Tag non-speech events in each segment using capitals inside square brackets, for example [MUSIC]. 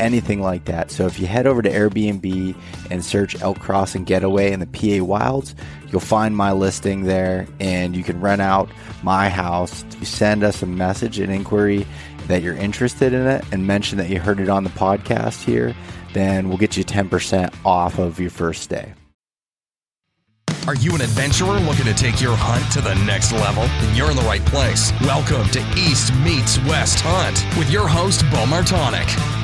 anything like that. So if you head over to Airbnb and search Elk Crossing Getaway in the PA Wilds, you'll find my listing there and you can rent out my house. You send us a message, an inquiry that you're interested in it and mention that you heard it on the podcast here, then we'll get you 10% off of your first day. Are you an adventurer looking to take your hunt to the next level? Then you're in the right place. Welcome to East Meets West Hunt with your host, Bo Martonic.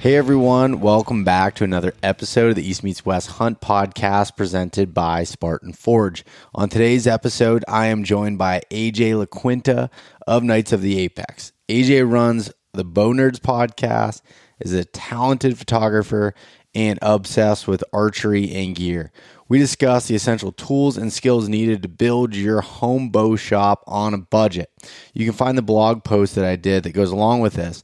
Hey everyone, welcome back to another episode of the East Meets West Hunt podcast presented by Spartan Forge. On today's episode, I am joined by AJ LaQuinta of Knights of the Apex. AJ runs the Bow Nerds podcast, is a talented photographer, and obsessed with archery and gear. We discuss the essential tools and skills needed to build your home bow shop on a budget. You can find the blog post that I did that goes along with this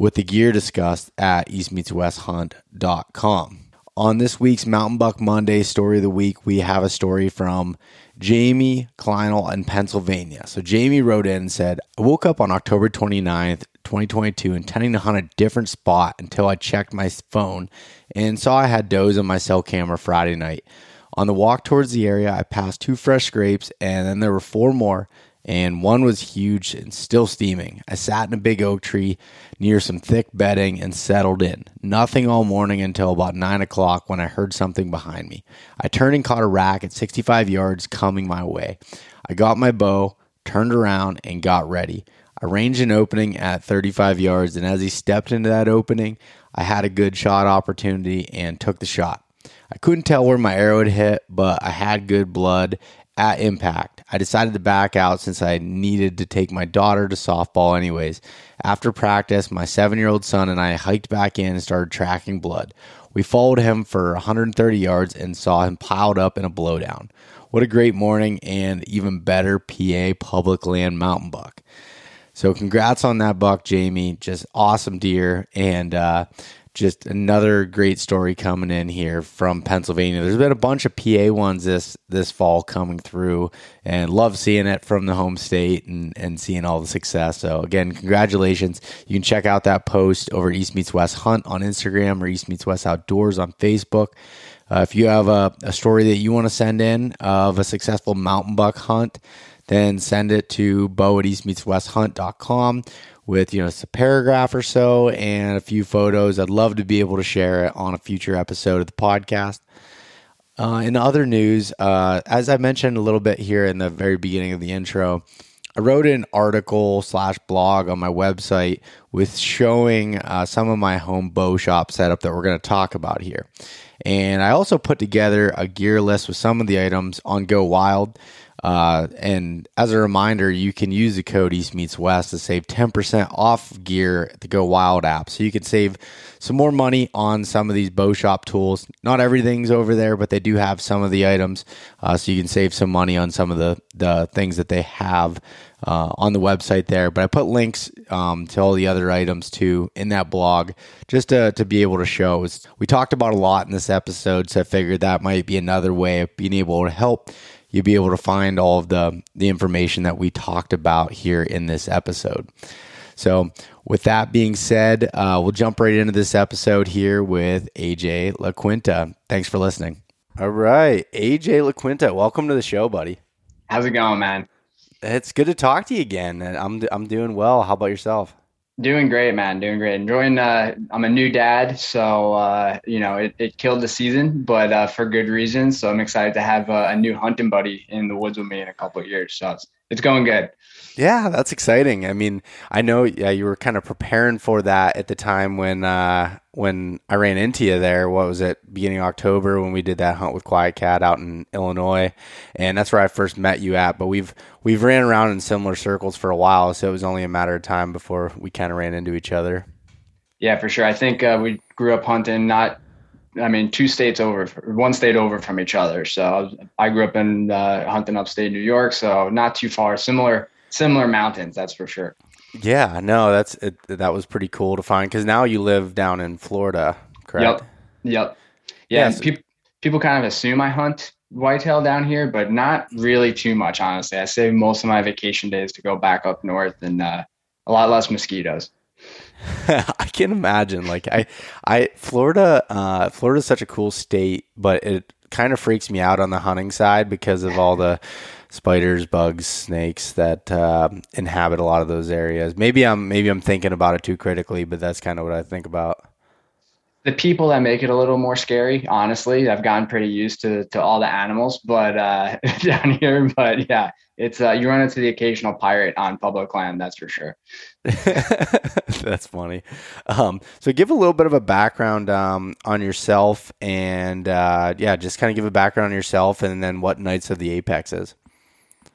with the gear discussed at eastmeetswesthunt.com. On this week's Mountain Buck Monday story of the week, we have a story from Jamie Kleinel in Pennsylvania. So Jamie wrote in and said, I woke up on October 29th, 2022, intending to hunt a different spot until I checked my phone and saw I had does on my cell camera Friday night. On the walk towards the area, I passed two fresh scrapes and then there were four more and one was huge and still steaming. I sat in a big oak tree near some thick bedding and settled in. Nothing all morning until about 9 o'clock when I heard something behind me. I turned and caught a rack at 65 yards coming my way. I got my bow, turned around, and got ready. I ranged an opening at 35 yards, and as he stepped into that opening, I had a good shot opportunity and took the shot. I couldn't tell where my arrow had hit, but I had good blood at impact. I decided to back out since I needed to take my daughter to softball anyways. After practice, my seven year old son and I hiked back in and started tracking blood. We followed him for 130 yards and saw him piled up in a blowdown. What a great morning and even better PA public land mountain buck. So congrats on that buck, Jamie. Just awesome deer. And uh, just another great story coming in here from Pennsylvania. There's been a bunch of PA ones this this fall coming through, and love seeing it from the home state and and seeing all the success. So again, congratulations! You can check out that post over East Meets West Hunt on Instagram or East Meets West Outdoors on Facebook. Uh, if you have a, a story that you want to send in of a successful mountain buck hunt, then send it to bo at eastmeetswesthunt.com with you know a paragraph or so and a few photos. I'd love to be able to share it on a future episode of the podcast. Uh, in other news, uh, as I mentioned a little bit here in the very beginning of the intro, I wrote an article slash blog on my website with showing uh, some of my home bow shop setup that we're going to talk about here. And I also put together a gear list with some of the items on Go Wild. Uh, and as a reminder, you can use the code East Meets West to save 10% off gear at the Go Wild app. So you can save some more money on some of these bow shop tools. Not everything's over there, but they do have some of the items. Uh, so you can save some money on some of the, the things that they have uh, on the website there. But I put links um, to all the other items too in that blog just to, to be able to show. We talked about a lot in this episode, so I figured that might be another way of being able to help you'll be able to find all of the, the information that we talked about here in this episode. So, with that being said, uh, we'll jump right into this episode here with AJ LaQuinta. Thanks for listening. All right, AJ LaQuinta, welcome to the show, buddy. How's it going, man? It's good to talk to you again. I'm I'm doing well. How about yourself? Doing great, man. Doing great. Enjoying. Uh, I'm a new dad, so uh, you know it, it killed the season, but uh, for good reason. So I'm excited to have a, a new hunting buddy in the woods with me in a couple of years. So it's it's going good. Yeah, that's exciting. I mean, I know yeah, you were kind of preparing for that at the time when uh, when I ran into you there. What was it? Beginning of October when we did that hunt with QuietKat out in Illinois, and that's where I first met you at. But we've we've ran around in similar circles for a while, so it was only a matter of time before we kind of ran into each other. Yeah, for sure. I think uh, we grew up hunting not I mean, two states over, one state over from each other. So I grew up in uh, hunting upstate New York, so not too far. Similar, similar mountains, that's for sure. Yeah, no, that's it, that was pretty cool to find because now you live down in Florida, correct? Yep, yep, yeah. Yes. People people kind of assume I hunt whitetail down here, but not really too much, honestly. I save most of my vacation days to go back up north and uh, a lot less mosquitoes. [LAUGHS] [LAUGHS] I can imagine. Like I, I Florida, uh, Florida is such a cool state, but it kind of freaks me out on the hunting side because of all the spiders, bugs, snakes that uh, inhabit a lot of those areas. Maybe I'm maybe I'm thinking about it too critically, but that's kind of what I think about. The people that make it a little more scary honestly i've gotten pretty used to to all the animals but uh [LAUGHS] down here but yeah it's uh you run into the occasional pirate on public land that's for sure. [LAUGHS] That's funny. Um so give a little bit of a background um on yourself and uh yeah just kind of give a background on yourself and then what knights of the apex is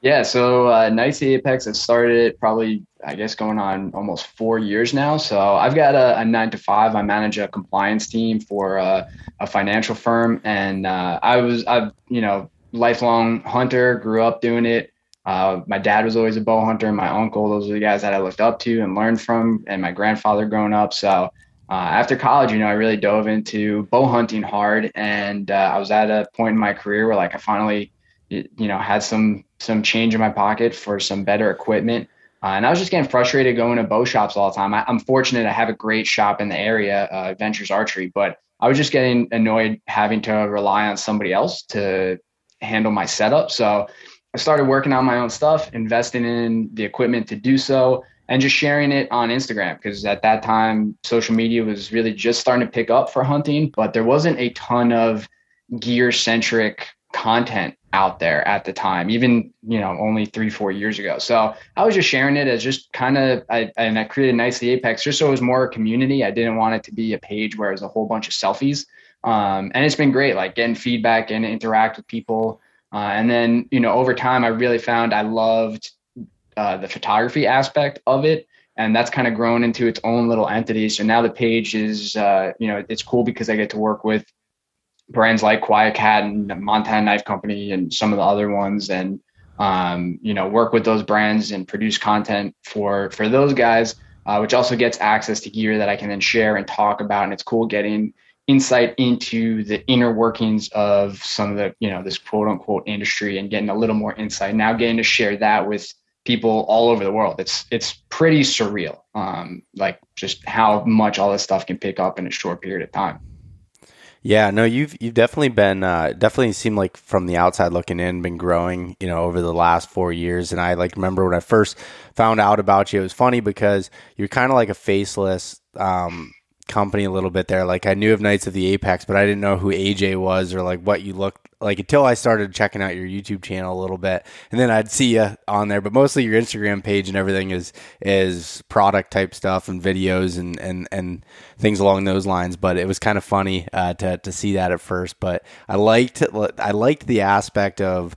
yeah, so uh, Knights Apex has started probably, I guess, going on almost four years now. So I've got a, a nine to five. I manage a compliance team for uh, a financial firm, and uh, I was, I've, you know, lifelong hunter. Grew up doing it. Uh, my dad was always a bow hunter. And my uncle, those are the guys that I looked up to and learned from, and my grandfather growing up. So uh, after college, you know, I really dove into bow hunting hard, and uh, I was at a point in my career where, like, I finally you know, had some some change in my pocket for some better equipment. Uh, and I was just getting frustrated going to bow shops all the time. I, am fortunate I have a great shop in the area, uh, Ventures Archery, but I was just getting annoyed having to rely on somebody else to handle my setup. So I started working on my own stuff, investing in the equipment to do so, and just sharing it on Instagram because at that time, social media was really just starting to pick up for hunting, but there wasn't a ton of gear centric content out there at the time, even, you know, only three, four years ago. So I was just sharing it as just kind of, I, and I created Nicely Apex just so it was more a community. I didn't want it to be a page where it was a whole bunch of selfies. Um, and it's been great, like getting feedback and interact with people. Uh, and then, you know, over time, I really found I loved uh, the photography aspect of it. And that's kind of grown into its own little entity. So now the page is, uh, you know, it's cool because I get to work with brands like QuietKat and Montana Knife Company and some of the other ones, and um, you know, work with those brands and produce content for for those guys, uh, which also gets access to gear that I can then share and talk about. And it's cool getting insight into the inner workings of some of the you know this quote unquote industry and getting a little more insight. Now getting to share that with people all over the world. It's it's pretty surreal, um, like just how much all this stuff can pick up in a short period of time. Yeah, no, you've you've definitely been uh, definitely seemed like from the outside looking in, been growing, you know, over the last four years. And I like remember when I first found out about you, it was funny because you're kind of like a faceless um, company a little bit there. Like I knew of Knights of the Apex, but I didn't know who AJ was or like what you looked like until I started checking out your YouTube channel a little bit, and then I'd see you on there. But mostly your Instagram page and everything is is product type stuff and videos and and and things along those lines. But it was kind of funny uh, to to see that at first. But I liked I liked the aspect of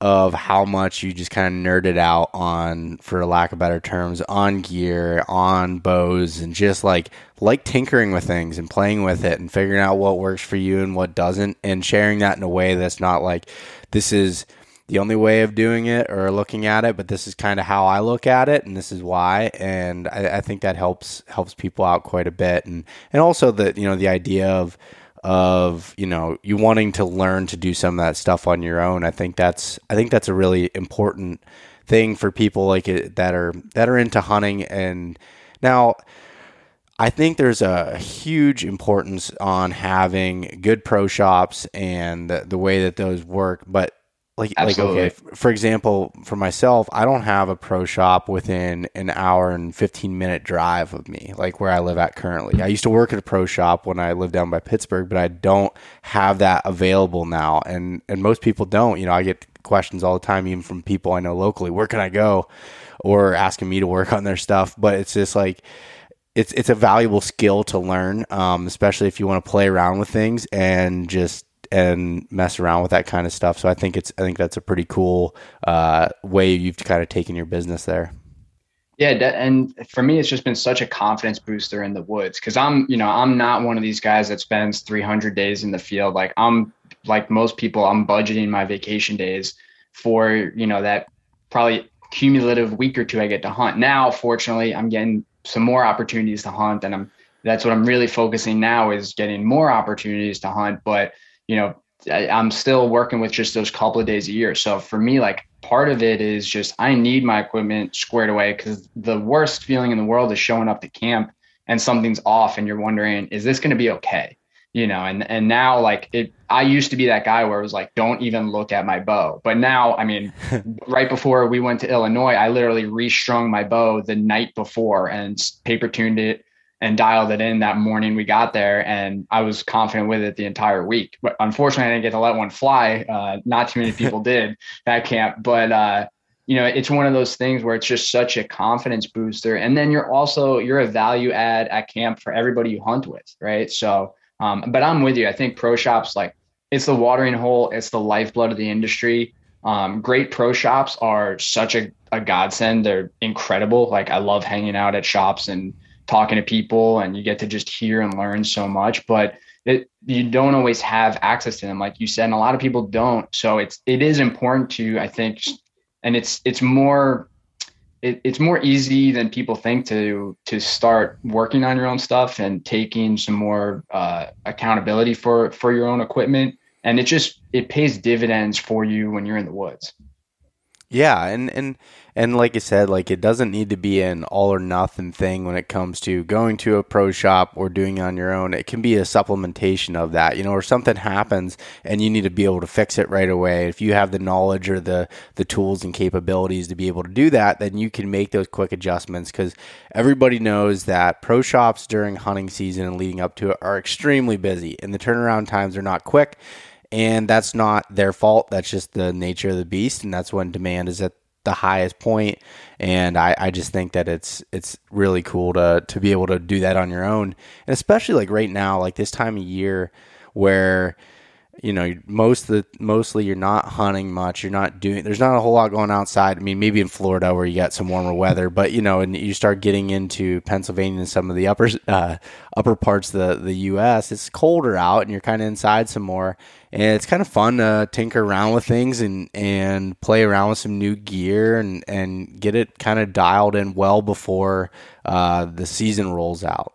of how much you just kind of nerded out on, for lack of better terms, on gear, on bows, and just like like tinkering with things and playing with it and figuring out what works for you and what doesn't, and sharing that in a way that's not like this is the only way of doing it or looking at it, but this is kind of how I look at it, and this is why. And I, I think that helps helps people out quite a bit, and and also the you know the idea of of you know you wanting to learn to do some of that stuff on your own. I think that's i think that's a really important thing for people like it that are that are into hunting. And now I think there's a huge importance on having good pro shops and the, the way that those work, but like Absolutely. like okay for example for myself i don't have a pro shop within an hour and 15 minute drive of me like where i live at currently i used to work at a pro shop when i lived down by pittsburgh but i don't have that available now and and most people don't you know i get questions all the time even from people i know locally where can i go or asking me to work on their stuff but it's just like it's it's a valuable skill to learn um, especially if you want to play around with things and just and mess around with that kind of stuff. So I think it's I think that's a pretty cool uh, way you've kind of taken your business there. Yeah, and for me, it's just been such a confidence booster in the woods because I'm, you know, I'm not one of these guys that spends 300 days in the field. Like I'm, like most people, I'm budgeting my vacation days for, you know, that probably cumulative week or two I get to hunt. Now, fortunately, I'm getting some more opportunities to hunt, and I'm that's what I'm really focusing now is getting more opportunities to hunt. But you know, I, I'm still working with just those couple of days a year. So for me, like part of it is just I need my equipment squared away because the worst feeling in the world is showing up to camp and something's off and you're wondering, is this going to be okay? You know, and and now like it, I used to be that guy where it was like, don't even look at my bow. But now, I mean, [LAUGHS] right before we went to Illinois, I literally restrung my bow the night before and paper tuned it and dialed it in that morning we got there and i was confident with it the entire week. But unfortunately i didn't get to let one fly. Uh, not too many people [LAUGHS] did that camp. But uh, you know it's one of those things where it's just such a confidence booster. And then you're also you're a value add at camp for everybody you hunt with right? So um, but i'm with you. I think pro shops like it's the watering hole. It's the lifeblood of the industry. Um, great pro shops are such a, a godsend. They're incredible. Like i love hanging out at shops and talking to people and you get to just hear and learn so much but it, you don't always have access to them like you said and a lot of people don't. So it's it is important to i think and it's it's more it, it's more easy than people think to to start working on your own stuff and taking some more uh, accountability for for your own equipment. And it just it pays dividends for you when you're in the woods. Yeah, and and and like I said, like it doesn't need to be an all or nothing thing when it comes to going to a pro shop or doing it on your own. It can be a supplementation of that, you know, or something happens and you need to be able to fix it right away. If you have the knowledge or the the tools and capabilities to be able to do that, then you can make those quick adjustments because everybody knows that pro shops during hunting season and leading up to it are extremely busy, and the turnaround times are not quick and that's not their fault. That's just the nature of the beast, and that's when demand is at the highest point. And I, I just think that it's it's really cool to to be able to do that on your own, and especially like right now, like this time of year where you know most the mostly you're not hunting much. You're not doing there's not a whole lot going outside. I mean maybe in florida where you got some warmer weather but you know and you start getting into pennsylvania and some of the upper uh, upper parts of the, the us it's colder out and you're kind of inside some more. And it's kind of fun to tinker around with things and and play around with some new gear and and get it kind of dialed in well before uh, the season rolls out.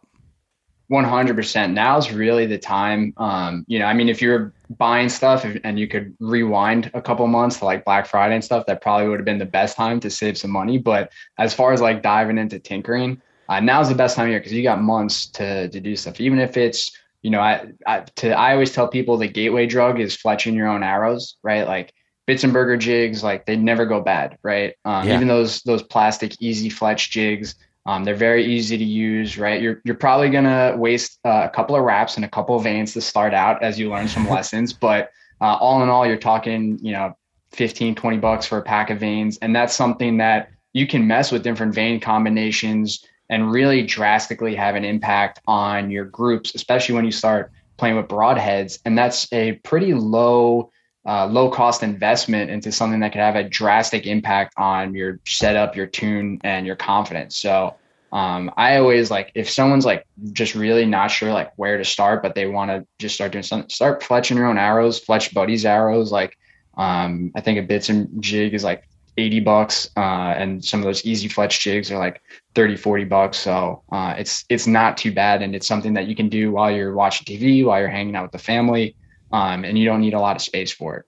100% now's really the time um, you know i mean if you're buying stuff and you could rewind a couple months to like black friday and stuff that probably would have been the best time to save some money but as far as like diving into tinkering uh, now's the best time here because you got months to to do stuff even if it's you know, I, I to I always tell people the gateway drug is fletching your own arrows, right? Like Bitzenberger jigs, like they never go bad, right? Um, yeah. Even those those plastic easy fletch jigs, um, they're very easy to use, right? You're you're probably gonna waste uh, a couple of wraps and a couple of vanes to start out as you learn some [LAUGHS] lessons, but uh, all in all, you're talking, you know, 15, 20 bucks for a pack of vanes. and that's something that you can mess with different vane combinations and really drastically have an impact on your groups, especially when you start playing with broadheads. And that's a pretty low, uh, low cost investment into something that could have a drastic impact on your setup, your tune, and your confidence. So um, I always like if someone's like just really not sure like where to start, but they want to just start doing something, start fletching your own arrows, fletch buddies arrows. Like um, I think a bits and jig is like 80 bucks uh, and some of those easy fletch jigs are like 30 40 bucks so uh, it's it's not too bad and it's something that you can do while you're watching tv while you're hanging out with the family um, and you don't need a lot of space for it.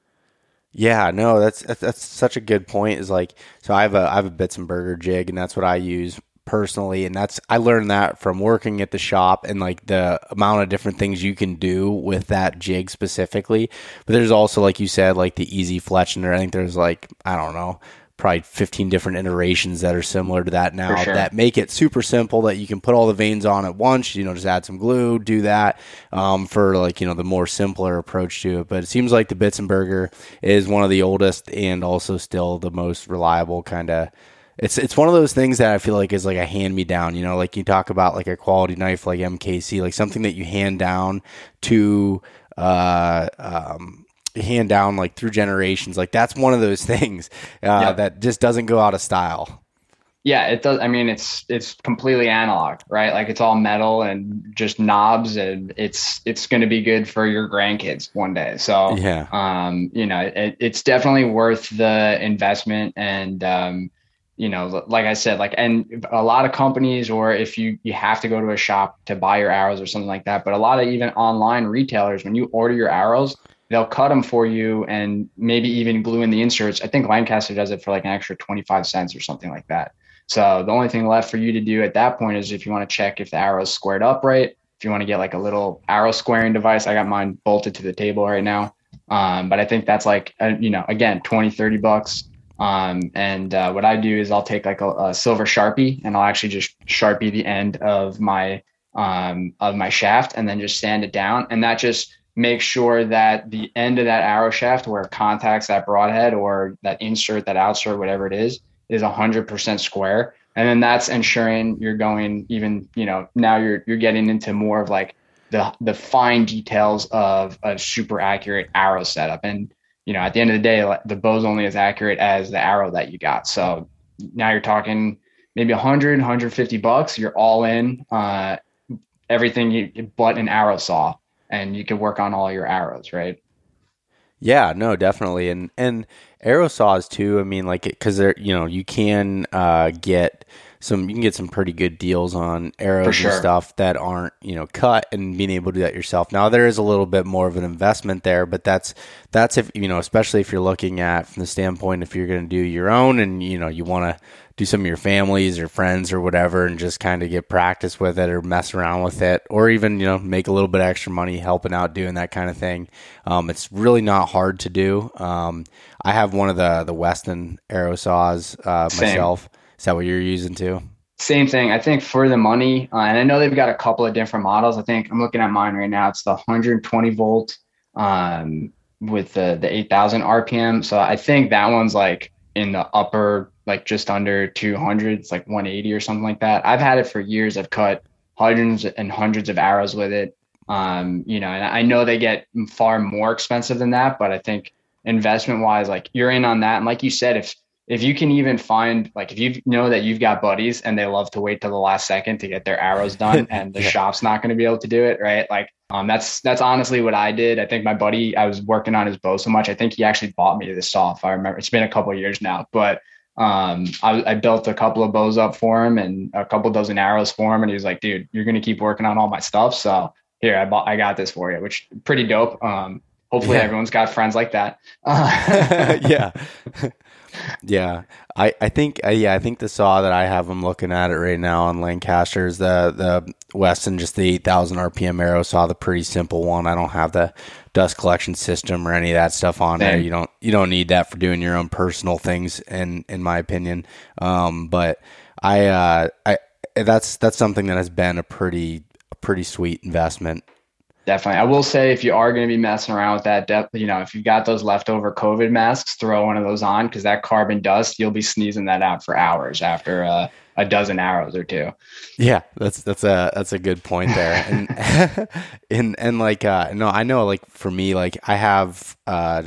Yeah no that's, that's, such a good point is like so i have a i have a Bitzenberger jig and that's what i use personally and that's i learned that from working at the shop and like the amount of different things you can do with that jig specifically but there's also like you said like the easy fletch and i think there's like i don't know probably 15 different iterations that are similar to that now sure. that make it super simple that you can put all the vanes on at once you know just add some glue do that um, for like you know the more simpler approach to it but it seems like the Bitzenberger is one of the oldest and also still the most reliable kind of it's it's one of those things that I feel like is like a hand me down. You know, like you talk about like a quality knife like MKC, like something that you hand down to uh, um, hand down like through generations. Like that's one of those [LAUGHS] things uh, that just doesn't go out of style. Yeah, it does. I mean, it's it's completely analog, right? Like it's all metal and just knobs, and it's it's going to be good for your grandkids one day. So yeah, um, you know, it, it's definitely worth the investment and um, you know, like I said, like, and a lot of companies, or if you you have to go to a shop to buy your arrows or something like that, but a lot of even online retailers, when you order your arrows, they'll cut them for you and maybe even glue in the inserts. I think Lancaster does it for like an extra twenty five cents or something like that. So the only thing left for you to do at that point is if you want to check if the arrow is squared up right. If you want to get like a little arrow squaring device, I got mine bolted to the table right now. Um, but I think that's like, uh, you know, again, 20, 30 bucks um, and uh, what I do is I'll take like a, a, silver sharpie and I'll actually just sharpie the end of my um, of my shaft and then just sand it down, and that just makes sure that the end of that arrow shaft where it contacts that broadhead or that insert, that outsert, whatever it is, is 100% square. And then that's ensuring you're going even, you know, now you're you're getting into more of like the the fine details of a super accurate arrow setup. And you know, at the end of the day, the bow's only as accurate as the arrow that you got. So now you're talking maybe 100, 150 bucks. You're all in, uh, everything you, but an arrow saw, and you can work on all your arrows, right? Yeah, no, definitely, and and arrow saws too. I mean, like because they're you know you can uh, get some you can get some pretty good deals on arrows sure. and stuff that aren't you know cut and being able to do that yourself. Now there is a little bit more of an investment there but that's that's if you know especially if you're looking at from the standpoint if you're going to do your own and you know you want to do some of your families or friends or whatever and just kind of get practice with it or mess around with it or even you know make a little bit extra money helping out doing that kind of thing um, it's really not hard to do. Um, i have one of the the weston arrow saws uh, myself is that what you're using too? Same thing. I think for the money uh, and i know they've got a couple of different models. I think i'm looking at mine right now. It's the 120 volt um, with the the 8000 rpm so i think that one's like in the upper like just under 200 it's like 180 or something like that. I've had it for years. I've cut hundreds and hundreds of arrows with it. Um, you know and i know they get far more expensive than that but i think investment wise like you're in on that. And like you said if if you can even find like if you know that you've got buddies and they love to wait till the last second to get their arrows [LAUGHS] done and the yeah. shop's not going to be able to do it right like um that's that's honestly what i did i think my buddy i was working on his bow so much i think he actually bought me the saw if i remember it's been a couple years now but um, I, I, built a couple of bows up for him and a couple dozen arrows for him. And he was like, dude, you're going to keep working on all my stuff. So here, I bought, I got this for you, which pretty dope. Um, hopefully yeah. everyone's got friends like that. Uh, [LAUGHS] [LAUGHS] yeah. Yeah. I, I think, uh, yeah, I think the saw that I have, I'm looking at it right now on Lancaster's the, the Weston, just the 8000 RPM arrow saw, the pretty simple one. I don't have the dust collection system or any of that stuff on Same. there. You don't you don't need that for doing your own personal things, in in my opinion. Um, but I uh, I that's that's something that has been a pretty a pretty sweet investment. Definitely, I will say if you are going to be messing around with that, depth, you know, if you've got those leftover COVID masks, throw one of those on because that carbon dust, you'll be sneezing that out for hours after. Uh, a dozen arrows or two. Yeah, that's that's a that's a good point there. And [LAUGHS] and and like uh no, I know like for me like I have uh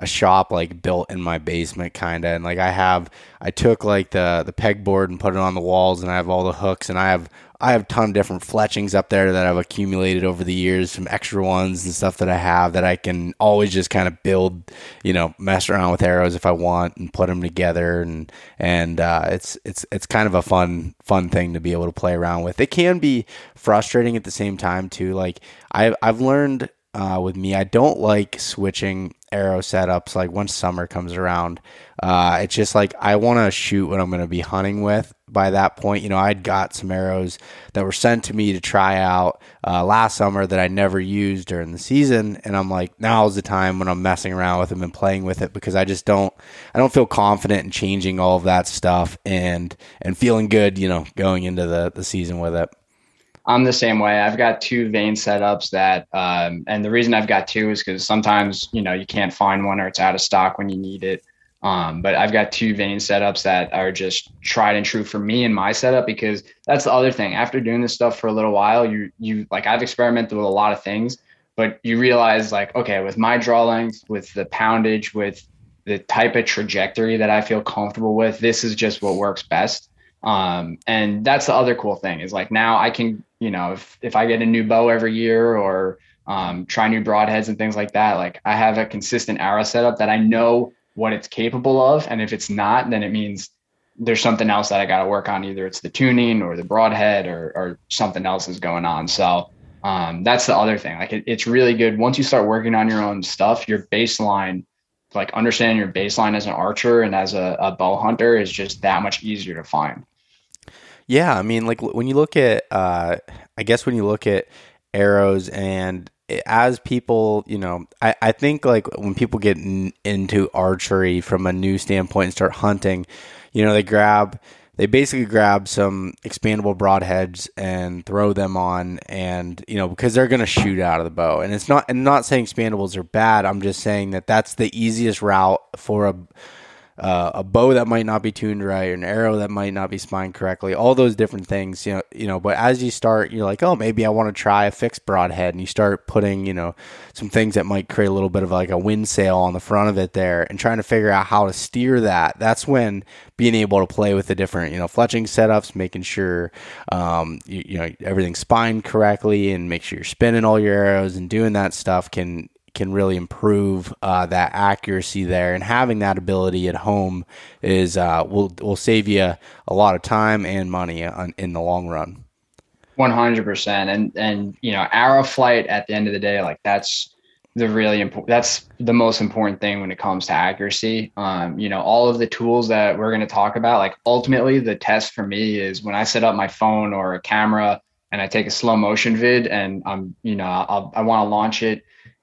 a shop like built in my basement kind of and like I have I took like the the pegboard and put it on the walls and I have all the hooks and I have I have a ton of different fletchings up there that I've accumulated over the years, some extra ones and stuff that I have that I can always just kind of build, you know, mess around with arrows if I want and put them together and and uh, it's it's it's kind of a fun fun thing to be able to play around with. It can be frustrating at the same time too. Like i've I've learned uh, with me, I don't like switching arrow setups like once summer comes around. Uh, it's just like I want to shoot what I'm going to be hunting with by that point. You know, I'd got some arrows that were sent to me to try out uh, last summer that I never used during the season, and I'm like, now's the time when I'm messing around with them and playing with it because I just don't, I don't feel confident in changing all of that stuff and and feeling good, you know, going into the the season with it. I'm the same way. I've got two vane setups that, um, and the reason I've got two is because sometimes you know you can't find one or it's out of stock when you need it. Um, but I've got two vane setups that are just tried and true for me and my setup because that's the other thing. After doing this stuff for a little while, you you like I've experimented with a lot of things, but you realize like okay, with my draw length, with the poundage, with the type of trajectory that I feel comfortable with, this is just what works best. Um, and that's the other cool thing is like now I can you know, if if I get a new bow every year or um, try new broadheads and things like that, like I have a consistent arrow setup that I know what it's capable of, and if it's not, then it means there's something else that I got to work on. Either it's the tuning or the broadhead or or something else is going on. So um, that's the other thing. Like it, it's really good once you start working on your own stuff. Your baseline, like understanding your baseline as an archer and as a, a bow hunter, is just that much easier to find. Yeah, I mean, like when you look at, uh, I guess when you look at arrows and as people, you know, I, I think like when people get in, into archery from a new standpoint and start hunting, you know, they grab, they basically grab some expandable broadheads and throw them on and you know because they're going to shoot out of the bow. And it's not and I'm not saying expandables are bad i'm just saying that that's the easiest route for a uh, a bow that might not be tuned right, an arrow that might not be spined correctly, all those different things, you know, you know, but as you start, you're like, oh, maybe I want to try a fixed broadhead and you start putting, you know, some things that might create a little bit of like a wind sail on the front of it there and trying to figure out how to steer that. That's when being able to play with the different, you know, fletching setups, making sure, um, you, you know, everything's spined correctly and make sure you're spinning all your arrows and doing that stuff can, can really improve uh, that accuracy there. And having that ability at home is uh, will will save you a lot of time and money on, in the long run. One hundred percent, and and you know, arrow flight at the end of the day, like that's the really important that's the most important thing when it comes to accuracy um, you know all of the tools that we're going to talk about like ultimately the test for me is when i set up my phone or a camera and i take a slow motion vid and i'm you know I'll, i want to launch it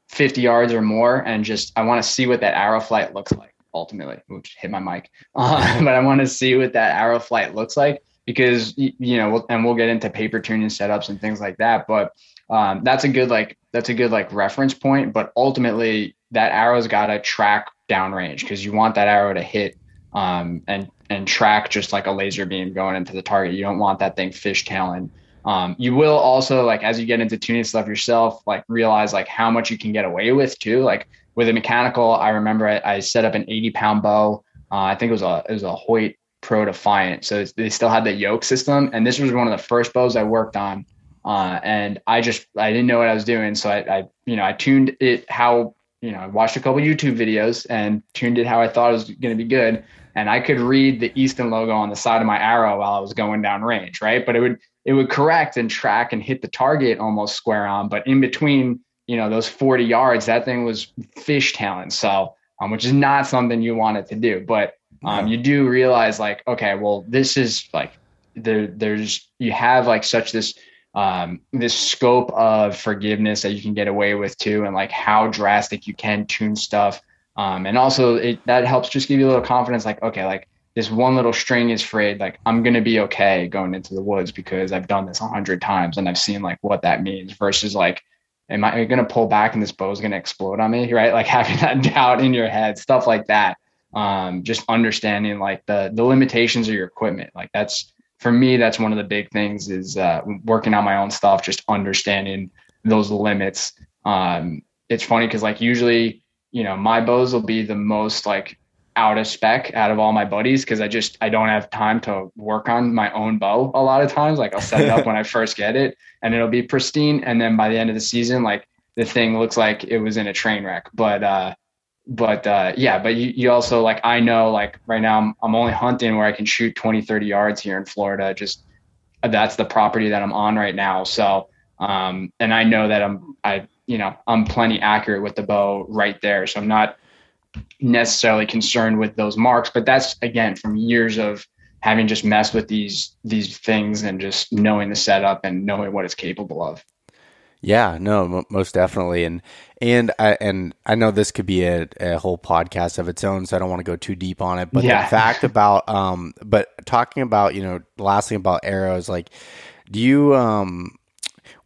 50 yards or more and just i want to see what that arrow flight looks like ultimately which hit my mic [LAUGHS] uh, but i want to see what that arrow flight looks like because you know and we'll get into paper tuning setups and things like that but um, that's a good like that's a good like reference point. But ultimately, that arrow's got to track downrange because you want that arrow to hit um, and and track just like a laser beam going into the target. You don't want that thing fishtailing. Um, you will also like as you get into tuning stuff yourself, like realize like how much you can get away with too. Like with a mechanical, I remember I, I set up an 80 pound bow. Uh, I think it was a it was a Hoyt Pro Defiant. So they still had the yoke system, and this was one of the first bows I worked on. Uh, and I just I didn't know what I was doing, so I, I you know I tuned it how you know I watched a couple YouTube videos and tuned it how I thought it was going to be good, and I could read the Easton logo on the side of my arrow while I was going down range, right? But it would it would correct and track and hit the target almost square on, but in between you know those 40 yards, that thing was fishtailing. so um, which is not something you wanted to do, but um, you do realize like okay, well this is like there there's you have like such this um, this scope of forgiveness that you can get away with too, and like how drastic you can tune stuff. Um, and also it that helps just give you a little confidence, like, okay, like this one little string is frayed, like I'm gonna be okay going into the woods because I've done this a hundred times and I've seen like what that means versus like, am I gonna pull back and this bow is gonna explode on me, right? [LAUGHS] Like having that doubt in your head, stuff like that. Um, just understanding like the the limitations of your equipment, like that's for me, that's one of the big things is uh, working on my own stuff, just understanding those limits. Um, it's funny because like usually, you know, my bows will be the most like out of spec out of all my buddies because I just I don't have time to work on my own bow a lot of times. Like I'll set it up when I [LAUGHS] first get it and it'll be pristine, and then by the end of the season, like the thing looks like it was in a train wreck. But uh, but uh, yeah, but you, you also like I know like right now I'm, I'm only hunting where I can shoot 20, 30 yards here in Florida. Just that's the property that I'm on right now. So um, and I know that I'm I you know I'm plenty accurate with the bow right there. So I'm not necessarily concerned with those marks. But that's again from years of having just messed with these these things and just knowing the setup and knowing what it's capable of. Yeah, no, m- most definitely, and and I and I know this could be a, a whole podcast of its own, so I don't want to go too deep on it. But yeah. the [LAUGHS] fact about um, but talking about you know, last thing about arrows, like, do you um,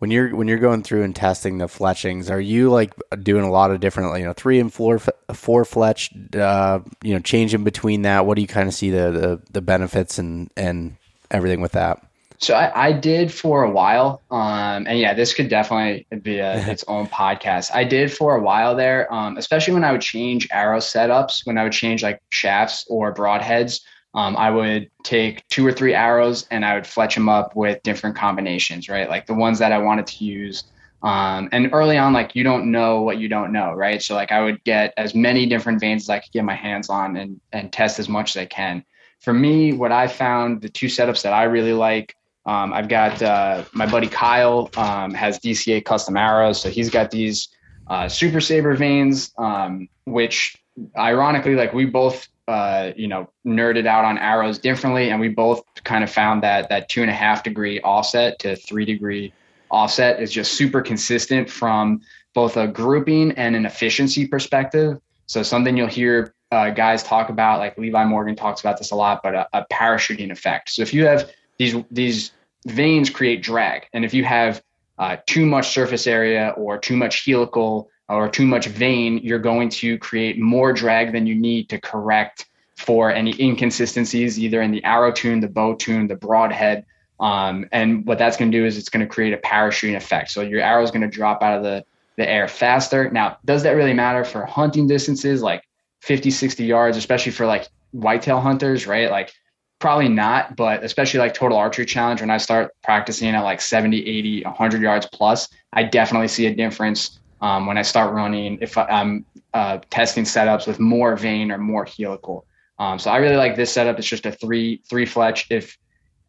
when you're when you're going through and testing the fletchings, are you like doing a lot of different, you know, three and four four fletch, uh, you know, changing between that? What do you kind of see the the, the benefits and and everything with that? So I, I, did for a while, um, and yeah, this could definitely be a, [LAUGHS] its own podcast. I did for a while there, um, especially when I would change arrow setups, when I would change like shafts or broadheads. Um, I would take two or three arrows and I would fletch them up with different combinations, right? Like the ones that I wanted to use. Um, and early on, like you don't know what you don't know, right? So like I would get as many different vanes as I could get my hands on and and test as much as I can. For me, what I found the two setups that I really like um, I've got uh, my buddy Kyle um, has DCA custom arrows, so he's got these uh, Super Saber vanes, um, which ironically, like we both, uh, you know, nerded out on arrows differently, and we both kind of found that that two and a half degree offset to three degree offset is just super consistent from both a grouping and an efficiency perspective. So something you'll hear uh, guys talk about, like Levi Morgan talks about this a lot, but a, a parachuting effect. So if you have these these veins create drag, and if you have uh, too much surface area or too much helical or too much vane, you're going to create more drag than you need to correct for any inconsistencies, either in the arrow tune, the bow tune, the broadhead. Um, and what that's going to do is it's going to create a parachuting effect. So your arrow is going to drop out of the, the air faster. Now, does that really matter for hunting distances like 50, 60 yards, especially for like whitetail hunters, right? Like probably not, but especially like total archery challenge, when I start practicing at like 70, 80, 100 yards plus, I definitely see a difference um, when I start running, if I'm uh, testing setups with more vane or more helical. Um, so I really like this setup. It's just a three three fletch. If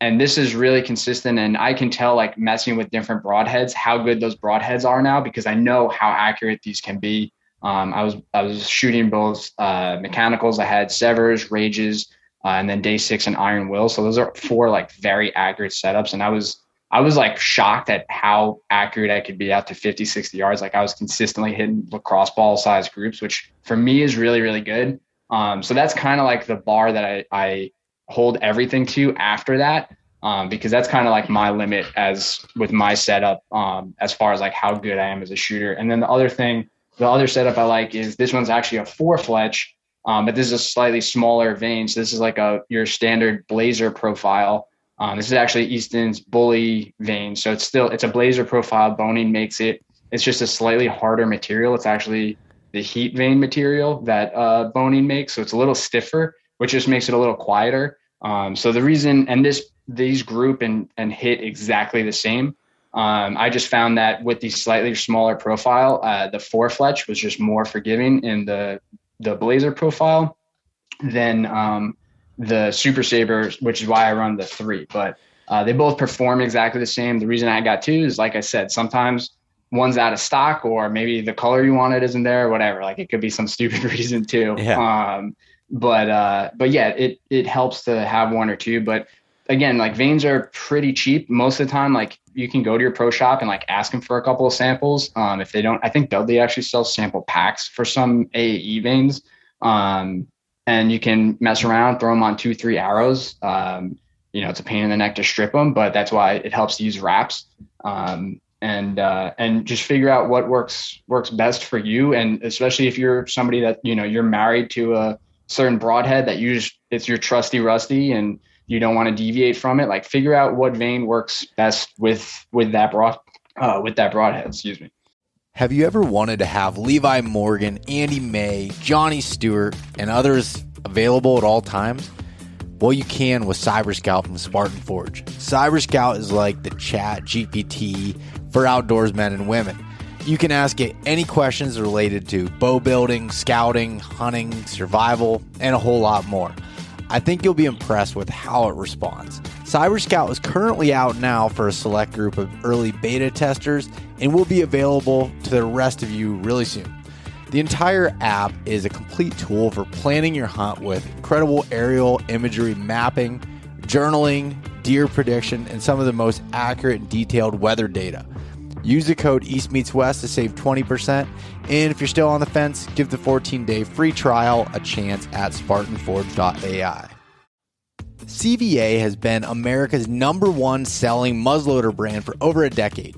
and this is really consistent, and I can tell like messing with different broadheads how good those broadheads are now because I know how accurate these can be. Um, I was I was shooting both uh, mechanicals. I had SEVRs, Rages, uh, and then Day Six and Iron Will. So those are four like very accurate setups, and I was I was like shocked at how accurate I could be out to 50, 60 yards. Like I was consistently hitting lacrosse ball size groups, which for me is really, really good. Um, so that's kind of like the bar that I, I hold everything to after that. Um, because that's kind of like my limit as with my setup, um, as far as like how good I am as a shooter. And then the other thing, the other setup I like is this one's actually a four fletch, um, but this is a slightly smaller vane. So this is like a your standard blazer profile. Um, this is actually Easton's bully vane. so it's still it's a blazer profile. Bohning makes it. It's just a slightly harder material. It's actually the heat vane material that uh, boning makes, so it's a little stiffer, which just makes it a little quieter. Um, so the reason and this these group and and hit exactly the same. Um, I just found that with the slightly smaller profile, uh, the four fletch was just more forgiving in the the blazer profile than um, the Super Saber, which is why I run the three. But uh, they both perform exactly the same. The reason I got two is, like I said, sometimes one's out of stock, or maybe the color you wanted isn't there, or whatever. Like it could be some [LAUGHS] stupid reason too. Yeah. Um, but uh, but yeah, it it helps to have one or two. But again, like vanes are pretty cheap most of the time. Like you can go to your pro shop and like ask them for a couple of samples. Um, if they don't, I think Dudley actually sells sample packs for some AAE vanes. Um, and you can mess around, throw them on two, three arrows. Um, you know, it's a pain in the neck to strip them, but that's why it helps to use wraps. Um, and uh, and just figure out what works works best for you, and especially if you're somebody that you know you're married to a certain broadhead that you just, it's your trusty rusty, and you don't want to deviate from it. Like figure out what vane works best with with that broad uh, with that broadhead. Excuse me. Have you ever wanted to have Levi Morgan, Andy May, Johnny Stewart, and others available at all times? Well, you can with Cyber Scout from Spartan Forge. Cyber Scout is like the chat GPT for outdoors men and women. You can ask it any questions related to bow building, scouting, hunting, survival, and a whole lot more. I think you'll be impressed with how it responds. Cyber Scout is currently out now for a select group of early beta testers and will be available to the rest of you really soon. The entire app is a complete tool for planning your hunt with incredible aerial imagery mapping, journaling, deer prediction, and some of the most accurate and detailed weather data. Use the code East Meets West to save 20%. And if you're still on the fence, give the 14 day free trial a chance at SpartanForge.ai. CVA has been America's number one selling muzzleloader brand for over a decade.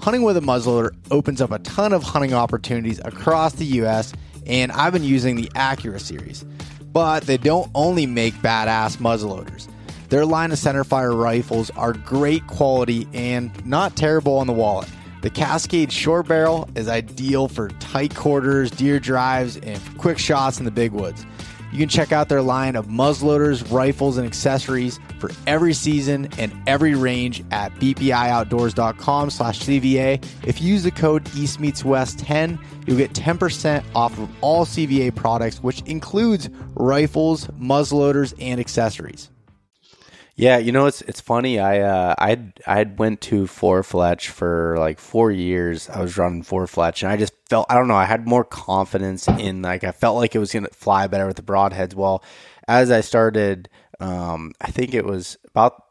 Hunting with a muzzleloader opens up a ton of hunting opportunities across the US, and I've been using the Accura series. But they don't only make badass muzzleloaders. Their line of centerfire rifles are great quality and not terrible on the wallet. The Cascade short barrel is ideal for tight quarters, deer drives, and quick shots in the big woods. You can check out their line of muzzleloaders, rifles, and accessories for every season and every range at bpioutdoors.com slash CVA. If you use the code EastMeetsWest10, you'll get 10% off of all CVA products, which includes rifles, muzzleloaders, and accessories. Yeah, you know it's it's funny. I uh, I I went to four fletch for like four years. I was running four fletch, and I just felt I don't know. I had more confidence in like I felt like it was gonna fly better with the broadheads. Well, as I started, um, I think it was about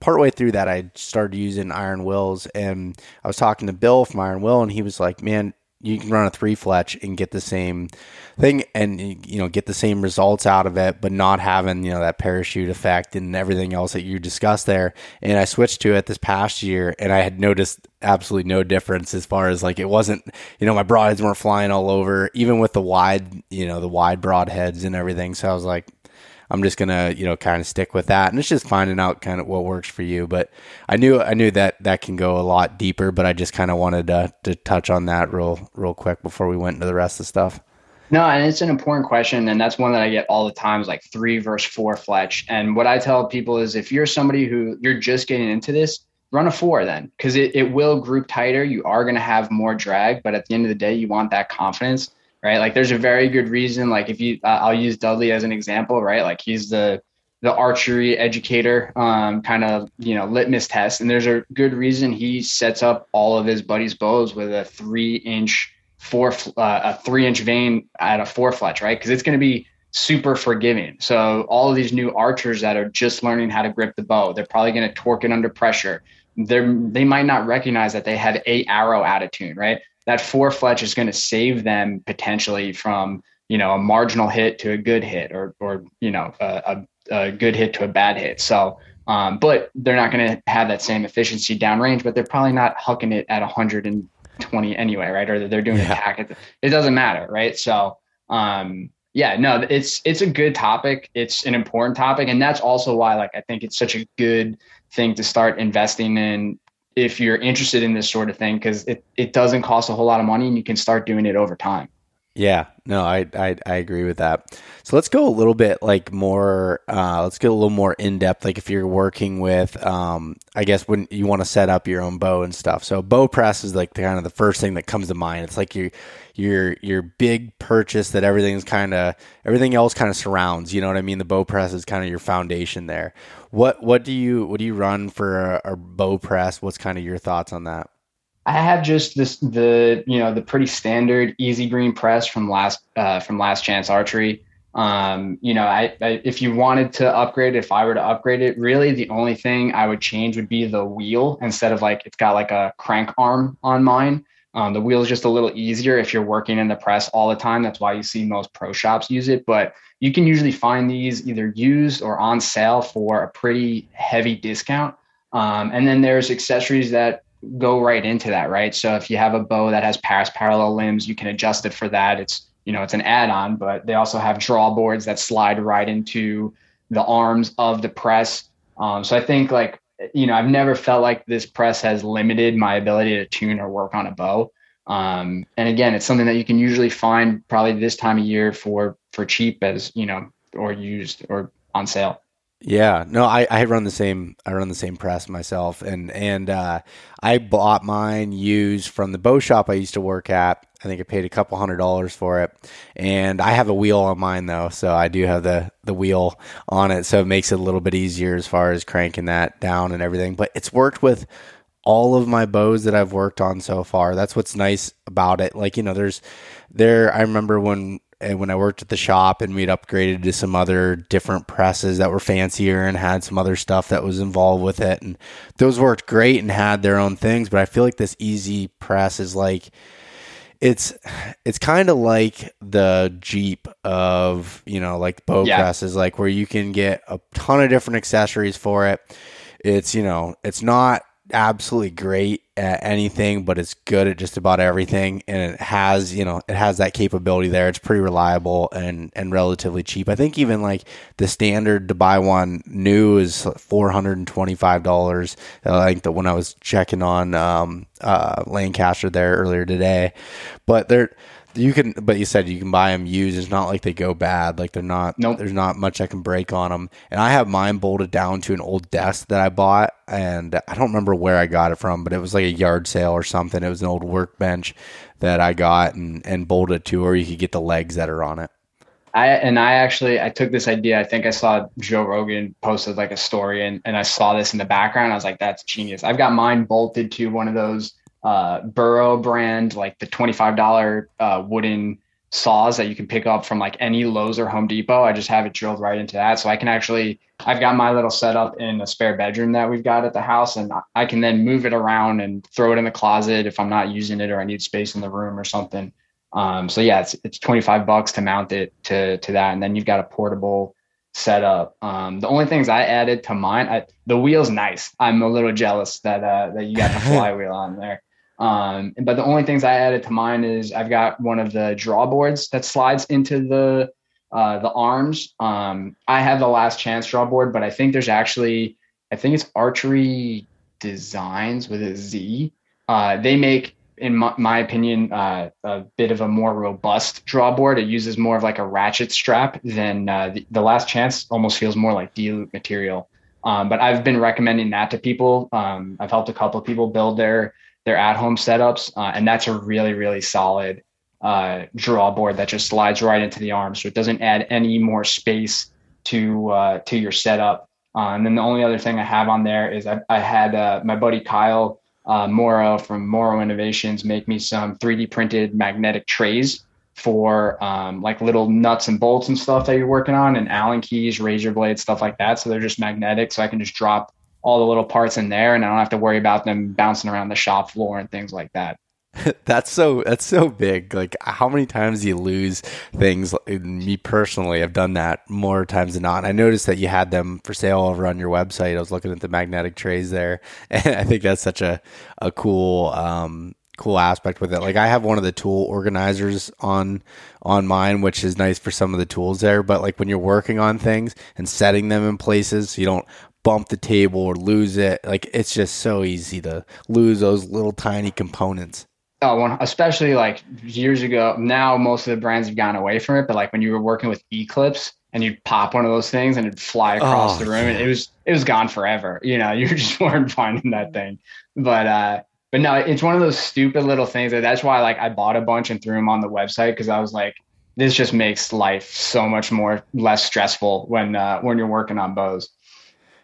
partway through that I started using Iron Wills, and I was talking to Bill from Iron Will, and he was like, "Man, you can run a three fletch and get the same thing and you know get the same results out of it but not having you know that parachute effect and everything else that you discussed there. And i switched to it this past year and i had noticed absolutely no difference as far as like it wasn't you know my broadheads weren't flying all over even with the wide you know the wide broadheads and everything. So i was like I'm just gonna you know kind of stick with that, and it's just finding out kind of what works for you. But I knew I knew that that can go a lot deeper, but I just kind of wanted to to touch on that real real quick before we went into the rest of the stuff. No, and it's an important question, and that's one that I get all the time. Is like three versus four fletch, and what I tell people is if you're somebody who you're just getting into this, run a four then because it, it will group tighter. You are going to have more drag, but at the end of the day, you want that confidence, right? Like there's a very good reason. Like if you, uh, I'll use Dudley as an example, right? Like he's the, the archery educator um, kind of, you know, litmus test. And there's a good reason he sets up all of his buddies' bows with a three inch, four, uh, a three inch vane at a four fletch, right? Because it's going to be super forgiving. So all of these new archers that are just learning how to grip the bow, they're probably going to torque it under pressure. They're, they might not recognize that they have a arrow attitude, right? That four fletch is going to save them potentially from, you know, a marginal hit to a good hit or, or, you know, a, a, a good hit to a bad hit. So, um, but they're not going to have that same efficiency downrange, but they're probably not hucking it at 120 anyway, right? Or they're doing yeah. attack. It doesn't matter, right? So, um, yeah, no, it's it's a good topic. It's an important topic, and that's also why, like, I think it's such a good thing to start investing in if you're interested in this sort of thing because it it doesn't cost a whole lot of money, and you can start doing it over time. Yeah, no, I, I I agree with that. So let's go a little bit like more. Uh, let's get a little more in depth. Like if you're working with, um, I guess when you want to set up your own bow and stuff. So bow press is like the, kind of the first thing that comes to mind. It's like your your your big purchase that everything's kind of everything else kind of surrounds. You know what I mean? The bow press is kind of your foundation there. What what do you what do you run for a, a bow press? What's kind of your thoughts on that? I have just this the you know the pretty standard EZ Green press from last uh, from last chance archery. Um, you know, I, I, if you wanted to upgrade, if I were to upgrade it, really the only thing I would change would be the wheel instead of like it's got like a crank arm on mine. Um, the wheel is just a little easier if you're working in the press all the time. That's why you see most pro shops use it. But you can usually find these either used or on sale for a pretty heavy discount. Um, and then there's accessories that go right into that, right? So if you have a bow that has pass parallel limbs, you can adjust it for that. It's you know it's an add-on, but they also have draw boards that slide right into the arms of the press. Um, so I think like you know I've never felt like this press has limited my ability to tune or work on a bow. Um, and again, it's something that you can usually find probably this time of year for for cheap as you know or used or on sale. Yeah, no, I, I run the same. I run the same press myself, and and uh, I bought mine used from the bow shop I used to work at. I think I paid a couple hundred dollars for it, and I have a wheel on mine though, so I do have the the wheel on it, so it makes it a little bit easier as far as cranking that down and everything. But it's worked with all of my bows that I've worked on so far. That's what's nice about it. Like you know, there's there. I remember when and when I worked at the shop and we'd upgraded to some other different presses that were fancier and had some other stuff that was involved with it. And those worked great and had their own things. But I feel like this easy press is like, it's it's kind of like the Jeep of you know like bow yeah. presses, like where you can get a ton of different accessories for it. It's you know it's not absolutely great at anything, but it's good at just about everything. And it has, you know, it has that capability there. It's pretty reliable and, and relatively cheap. I think even like the standard to buy one new is $425. I think that when I was checking on, um, uh, Lancaster there earlier today, but they're, you can, but you said you can buy them used. It's not like they go bad. Like they're not. Nope. There's not much I can break on them. And I have mine bolted down to an old desk that I bought, and I don't remember where I got it from, but it was like a yard sale or something. It was an old workbench that I got and and bolted to, or you could get the legs that are on it. I and I actually I took this idea. I think I saw Joe Rogan posted like a story, and and I saw this in the background. I was like, that's genius. I've got mine bolted to one of those uh, Burrow brand, like the $25 uh, wooden saws that you can pick up from like any Lowe's or Home Depot. I just have it drilled right into that. So I can actually, I've got my little setup in a spare bedroom that we've got at the house and I can then move it around and throw it in the closet if I'm not using it or I need space in the room or something. Um, so yeah, it's, it's 25 bucks to mount it to, to that. And then you've got a portable setup. Um, the only things I added to mine, I, the wheel's nice. I'm a little jealous that, uh, that you got the [LAUGHS] flywheel on there. Um, but the only things I added to mine is I've got one of the draw boards that slides into the uh, the arms. Um, I have the last chance draw board, but I think there's actually I think it's Archery Designs with a Z. Uh, they make, in my, my opinion, uh, a bit of a more robust draw board. It uses more of like a ratchet strap than uh, the, the, last chance. Almost feels more like D-loop material. Um, but I've been recommending that to people. Um, I've helped a couple of people build their their at home setups, uh, and that's a really really solid uh, draw board that just slides right into the arm, so it doesn't add any more space to uh, to your setup. Uh, and then the only other thing I have on there is I, I had uh, my buddy Kyle uh, Morrow from Morrow Innovations make me some 3D printed magnetic trays for um, like little nuts and bolts and stuff that you're working on, and Allen keys, razor blades, stuff like that. So they're just magnetic, so I can just drop all the little parts in there, and I don't have to worry about them bouncing around the shop floor and things like that. [LAUGHS] that's so that's so big. Like how many times do you lose things? Me personally, I've done that more times than not. I noticed that you had them for sale over on your website. I was looking at the magnetic trays there, [LAUGHS] and I think that's such a a cool um, cool aspect with it. Like I have one of the tool organizers on on mine, which is nice for some of the tools there. But like when you're working on things and setting them in places, so you don't bump the table or lose it. Like it's just so easy to lose those little tiny components. Oh, especially like years ago. Now most of the brands have gone away from it, but like when you were working with E-clips and you'd pop one of those things and it'd fly across oh, the room, and it was it was gone forever. You know, [LAUGHS] you just weren't finding that thing. But uh, but no, it's one of those stupid little things that that's why like I bought a bunch and threw them on the website because I was like, this just makes life so much more less stressful when uh, when you're working on bows.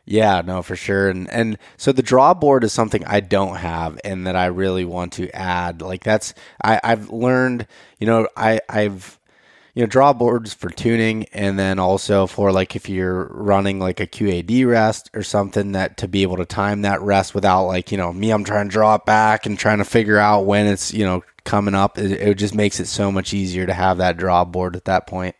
Yeah, no, for sure. And and so the draw board is something I don't have and that I really want to add. Like that's I, I've learned, you know, I, I've you know, draw boards for tuning and then also for like if you're running like a QAD rest or something that to be able to time that rest without like, you know, me, I'm trying to draw it back and trying to figure out when it's, you know, coming up. It, it just makes it so much easier to have that draw board at that point.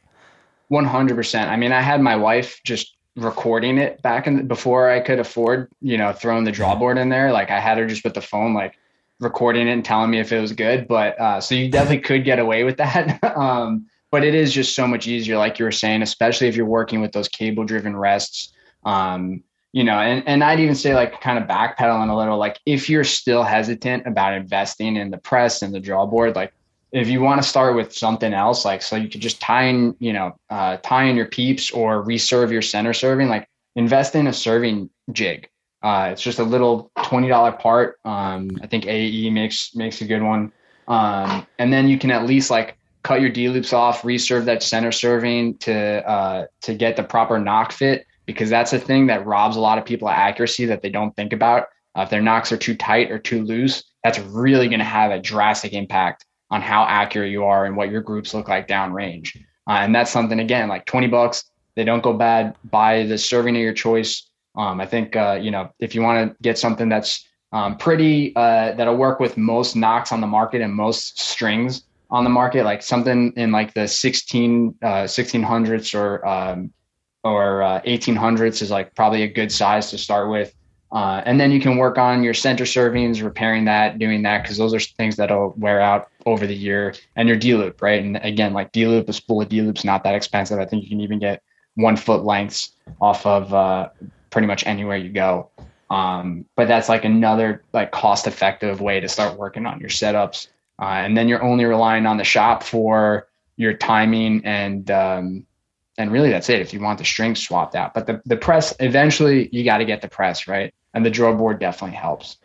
100%. I mean, I had my wife just recording it back in the, before I could afford, you know, throwing the drawboard in there. Like I had her just with the phone, like recording it and telling me if it was good. But uh, so you definitely could get away with that. [LAUGHS] um, but it is just so much easier, like you were saying, especially if you're working with those cable driven rests. Um, you know, and, and I'd even say like kind of backpedaling a little, like if you're still hesitant about investing in the press and the drawboard, like if you want to start with something else, like so you could just tie in, you know, uh, tie in your peeps or reserve your center serving, like invest in a serving jig. Uh, it's just a little twenty dollar part. Um, I think AE makes makes a good one, um, and then you can at least like cut your D loops off, reserve that center serving to uh, to get the proper nock fit because that's a thing that robs a lot of people of accuracy that they don't think about. Uh, if their nocks are too tight or too loose, that's really going to have a drastic impact on how accurate you are and what your groups look like downrange. Uh, and that's something again like 20 bucks. They don't go bad. Buy the serving of your choice. Um, I think uh, you know if you want to get something that's um, pretty uh, that'll work with most nocks on the market and most strings on the market, like something in like the 16 1600s uh, or um, or 1800s uh, is like probably a good size to start with. Uh, and then you can work on your center servings, repairing that, doing that, because those are things that'll wear out over the year. And your D loop, right? And again, like D loop, a spool of D loops not that expensive. I think you can even get one foot lengths off of uh, pretty much anywhere you go. Um, but that's like another like cost effective way to start working on your setups. Uh, and then you're only relying on the shop for your timing and um, and really that's it if you want the strings swapped out. But the, the press eventually you got to get the press right, and the draw board definitely helps.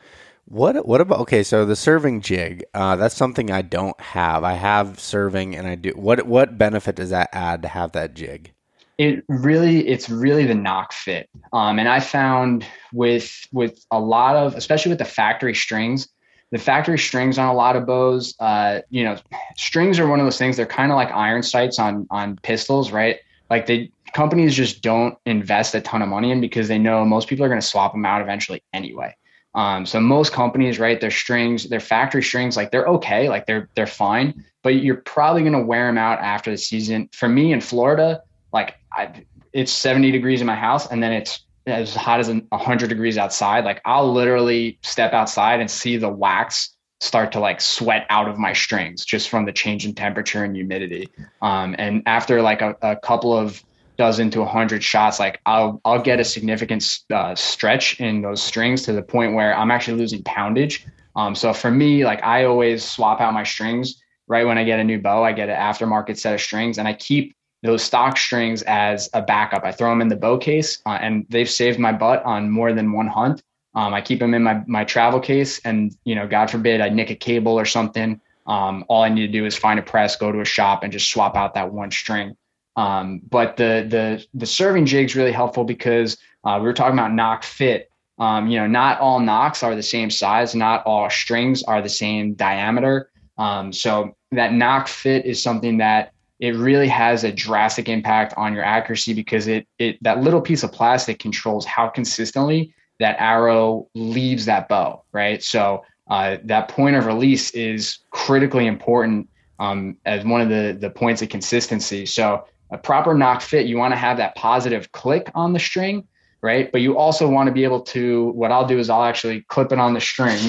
What what about okay? So the serving jig, uh, that's something I don't have. I have serving, and I do. What what benefit does that add to have that jig? It really, it's really the nock fit. Um, and I found with with a lot of, especially with the factory strings, the factory strings on a lot of bows, uh, you know, strings are one of those things. They're kind of like iron sights on on pistols, right? Like they companies just don't invest a ton of money in because they know most people are going to swap them out eventually anyway. Um, so most companies, right, their strings, their factory strings, like they're okay, like they're they're fine, but you're probably going to wear them out after the season. For me in Florida, like I, it's 70 degrees in my house, and then it's as hot as 100 degrees outside. Like I'll literally step outside and see the wax start to like sweat out of my strings just from the change in temperature and humidity. Um, and after like a, a, couple of dozen to a hundred shots, like I'll I'll get a significant uh, stretch in those strings to the point where I'm actually losing poundage. Um, so for me, like I always swap out my strings right when I get a new bow. I get an aftermarket set of strings, and I keep those stock strings as a backup. I throw them in the bow case, uh, and they've saved my butt on more than one hunt. Um, I keep them in my my travel case, and you know, God forbid I nick a cable or something. Um, all I need to do is find a press, go to a shop, and just swap out that one string. Um, but the the the serving jig is really helpful because uh, we were talking about nock fit. Um, you know, not all nocks are the same size, not all strings are the same diameter. Um, so that nock fit is something that it really has a drastic impact on your accuracy because it it that little piece of plastic controls how consistently that arrow leaves that bow, right? So uh, that point of release is critically important um, as one of the the points of consistency. So a proper nock fit, you want to have that positive click on the string, right? But you also want to be able to. What I'll do is I'll actually clip it on the string,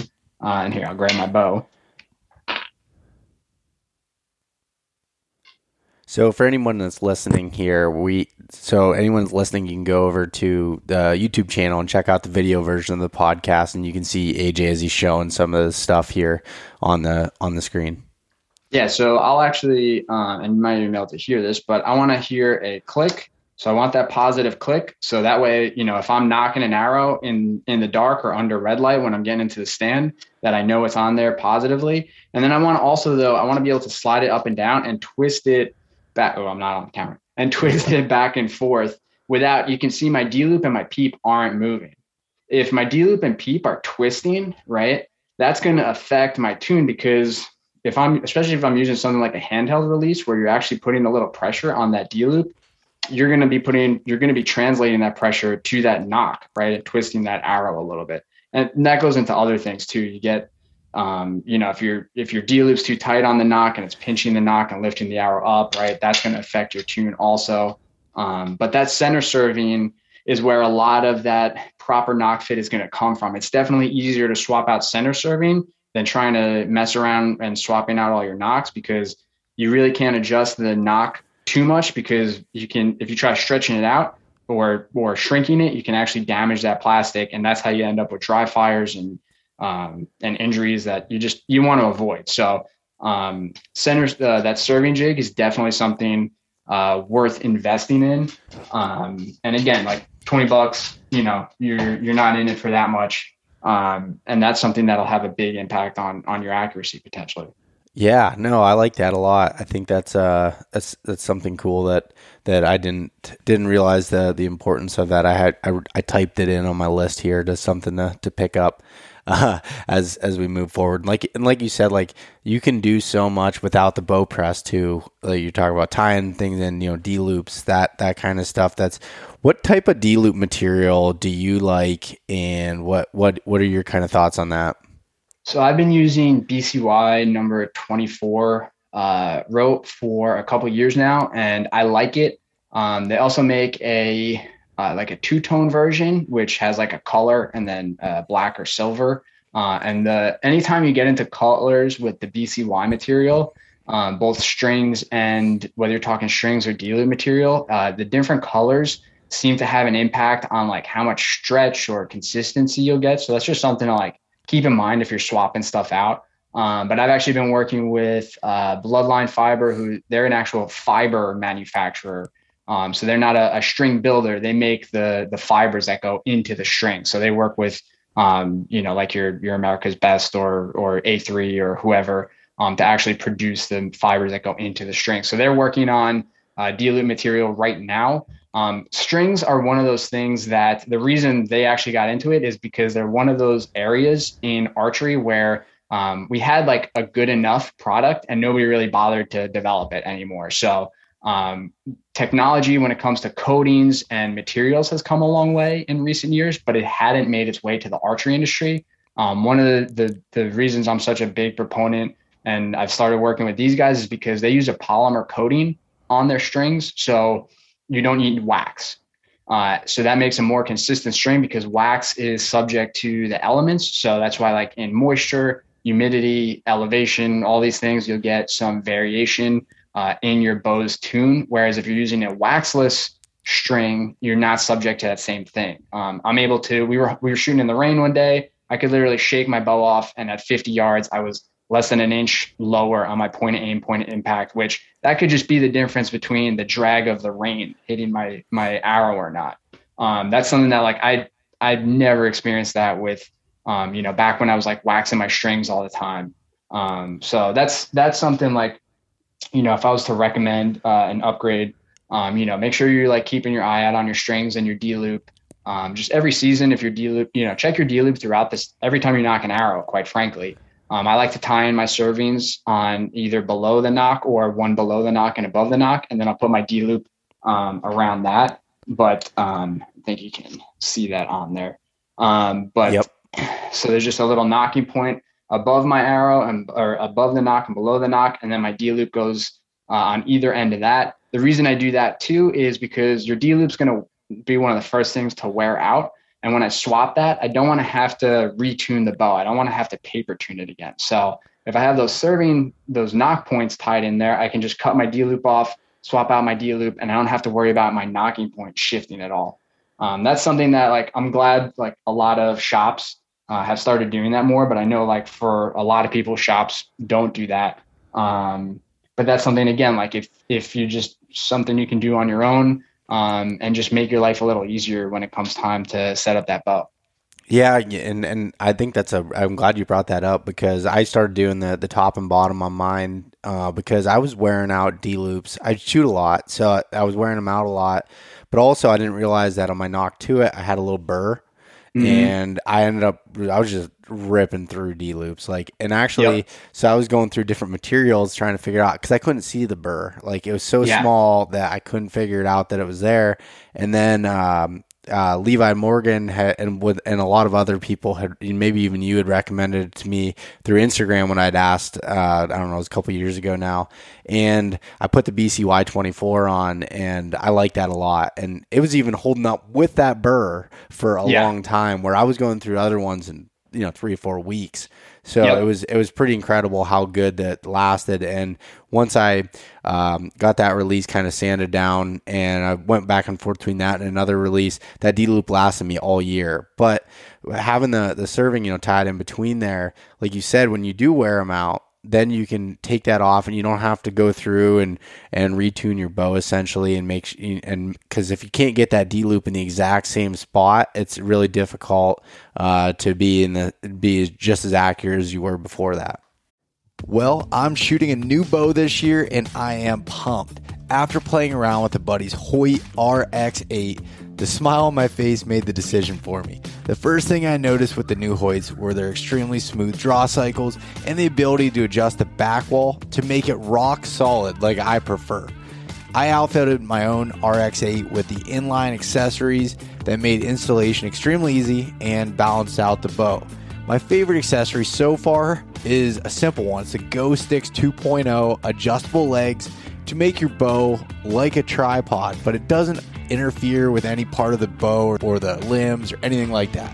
uh, and here I'll grab my bow. So for anyone that's listening here, we so anyone's listening, you can go over to the YouTube channel and check out the video version of the podcast, and you can see AJ as he's showing some of the stuff here on the on the screen. Yeah, so I'll actually, uh, and you might even be able to hear this, but I want to hear a click. So I want that positive click. So that way, you know, if I'm nocking an arrow in in the dark or under red light when I'm getting into the stand, that I know it's on there positively. And then I want to also though, I want to be able to slide it up and down and twist it back. Oh, I'm not on the camera and [LAUGHS] twist it back and forth without, you can see my D loop and my peep aren't moving. If my D loop and peep are twisting, right, that's going to affect my tune because if I'm, especially if I'm using something like a handheld release where you're actually putting a little pressure on that D loop, you're going to be putting, you're going to be translating that pressure to that nock, right, and twisting that arrow a little bit. And that goes into other things too. You get um, you know, if your if your D loop's too tight on the nock and it's pinching the nock and lifting the arrow up, right, that's going to affect your tune also. Um, but that center serving is where a lot of that proper nock fit is going to come from. It's definitely easier to swap out center serving than trying to mess around and swapping out all your nocks because you really can't adjust the nock too much because you can if you try stretching it out or or shrinking it, you can actually damage that plastic, and that's how you end up with dry fires and um, and injuries that you just you want to avoid. So um, centers uh, that serving jig is definitely something uh, worth investing in. Um, and again, like twenty bucks, you know, you're you're not in it for that much, um, and that's something that'll have a big impact on on your accuracy potentially. Yeah, no, I like that a lot. I think that's uh that's that's something cool that that I didn't didn't realize the the importance of that. I had I, I typed it in on my list here to something to to pick up uh, [LAUGHS] as as we move forward. Like and like you said, like you can do so much without the bow press too. Like you talk about tying things in, you know, D loops, that that kind of stuff. That's what type of D loop material do you like, and what what what are your kind of thoughts on that? So I've been using BCY number twenty four uh, rope for a couple years now, and I like it. Um, they also make a uh, like a two tone version, which has like a color and then uh, black or silver. Uh, and the anytime you get into colors with the BCY material, um, both strings and whether you're talking strings or D loop material, uh, the different colors seem to have an impact on like how much stretch or consistency you'll get. So that's just something to like keep in mind if you're swapping stuff out. Um, but I've actually been working with uh, Bloodline Fiber, who they're an actual fiber manufacturer. Um, so they're not a, a, string builder. They make the the fibers that go into the string. So they work with um, you know like your your America's Best or or A3 or whoever um, to actually produce the fibers that go into the string. So they're working on uh, D-loop material right now. Um, strings are one of those things that the reason they actually got into it is because they're one of those areas in archery where um, we had like a good enough product and nobody really bothered to develop it anymore. So um, technology when it comes to coatings and materials has come a long way in recent years, but it hadn't made its way to the archery industry. Um, one of the, the, the reasons I'm such a big proponent and I've started working with these guys is because they use a polymer coating on their strings, so you don't need wax. Uh, so that makes a more consistent string because wax is subject to the elements. So that's why, like in moisture, humidity, elevation, all these things, you'll get some variation uh, in your bow's tune. Whereas if you're using a waxless string, you're not subject to that same thing. Um, I'm able to. We were we were shooting in the rain one day. I could literally shake my bow off, and at 50 yards, I was less than an inch lower on my point of aim, point of impact, which that could just be the difference between the drag of the rain hitting my my arrow or not. Um, that's something that like I I've never experienced that with um, you know back when I was like waxing my strings all the time. Um, so that's that's something like you know if I was to recommend uh, an upgrade, um, you know make sure you're like keeping your eye out on your strings and your D loop. Um, just every season, if your D loop, you know, check your D loop throughout this every time you nock an arrow. Quite frankly, um, I like to tie in my servings on either below the nock or one below the nock and above the nock, and then I'll put my D loop um, around that. But um, I think you can see that on there. Um, but yep. so there's just a little nocking point above my arrow and or above the nock and below the nock, and then my D loop goes uh, on either end of that. The reason I do that too is because your D loop's going to be one of the first things to wear out. And when I swap that, I don't want to have to retune the bow. I don't want to have to paper tune it again. So if I have those serving, those nock points tied in there, I can just cut my D loop off, swap out my D loop, and I don't have to worry about my nocking point shifting at all. Um, that's something that like I'm glad like a lot of shops uh, have started doing that more, but I know like for a lot of people, shops don't do that. Um, but that's something again, like if if you just something you can do on your own, um, and just make your life a little easier when it comes time to set up that bow. Yeah, and and I think that's a. I'm glad you brought that up because I started doing the the top and bottom on mine uh, because I was wearing out D loops. I shoot a lot, so I was wearing them out a lot. But also, I didn't realize that on my knock to it, I had a little burr, mm-hmm. and I ended up. I was just ripping through D loops. Like, and actually, yep. so I was going through different materials trying to figure out because I couldn't see the burr. Like, it was so yeah. small that I couldn't figure it out that it was there. And then um, uh, Levi Morgan had, and with and a lot of other people had maybe even you had recommended it to me through Instagram when I'd asked uh, I don't know it was a couple years ago now and I put the BCY 24 on and I like that a lot and it was even holding up with that burr for a yeah. long time where I was going through other ones in you know three or four weeks. So yep. it was it was pretty incredible how good that lasted. And once I um, got that release kind of sanded down, and I went back and forth between that and another release, that D loop lasted me all year. But having the the serving you know tied in between there, like you said, when you do wear them out, then you can take that off and you don't have to go through and and retune your bow essentially and make and because if you can't get that D loop in the exact same spot, it's really difficult uh, to be in the be just as accurate as you were before that. Well, I'm shooting a new bow this year and I am pumped. After playing around with a buddy's Hoyt RX8, the smile on my face made the decision for me. The first thing I noticed with the new Hoyts were their extremely smooth draw cycles and the ability to adjust the back wall to make it rock solid like I prefer. I outfitted my own RX8 with the inline accessories that made installation extremely easy and balanced out the bow. My favorite accessory so far is a simple one. It's the Go Sticks 2.0 adjustable legs to make your bow like a tripod, but it doesn't interfere with any part of the bow or the limbs or anything like that.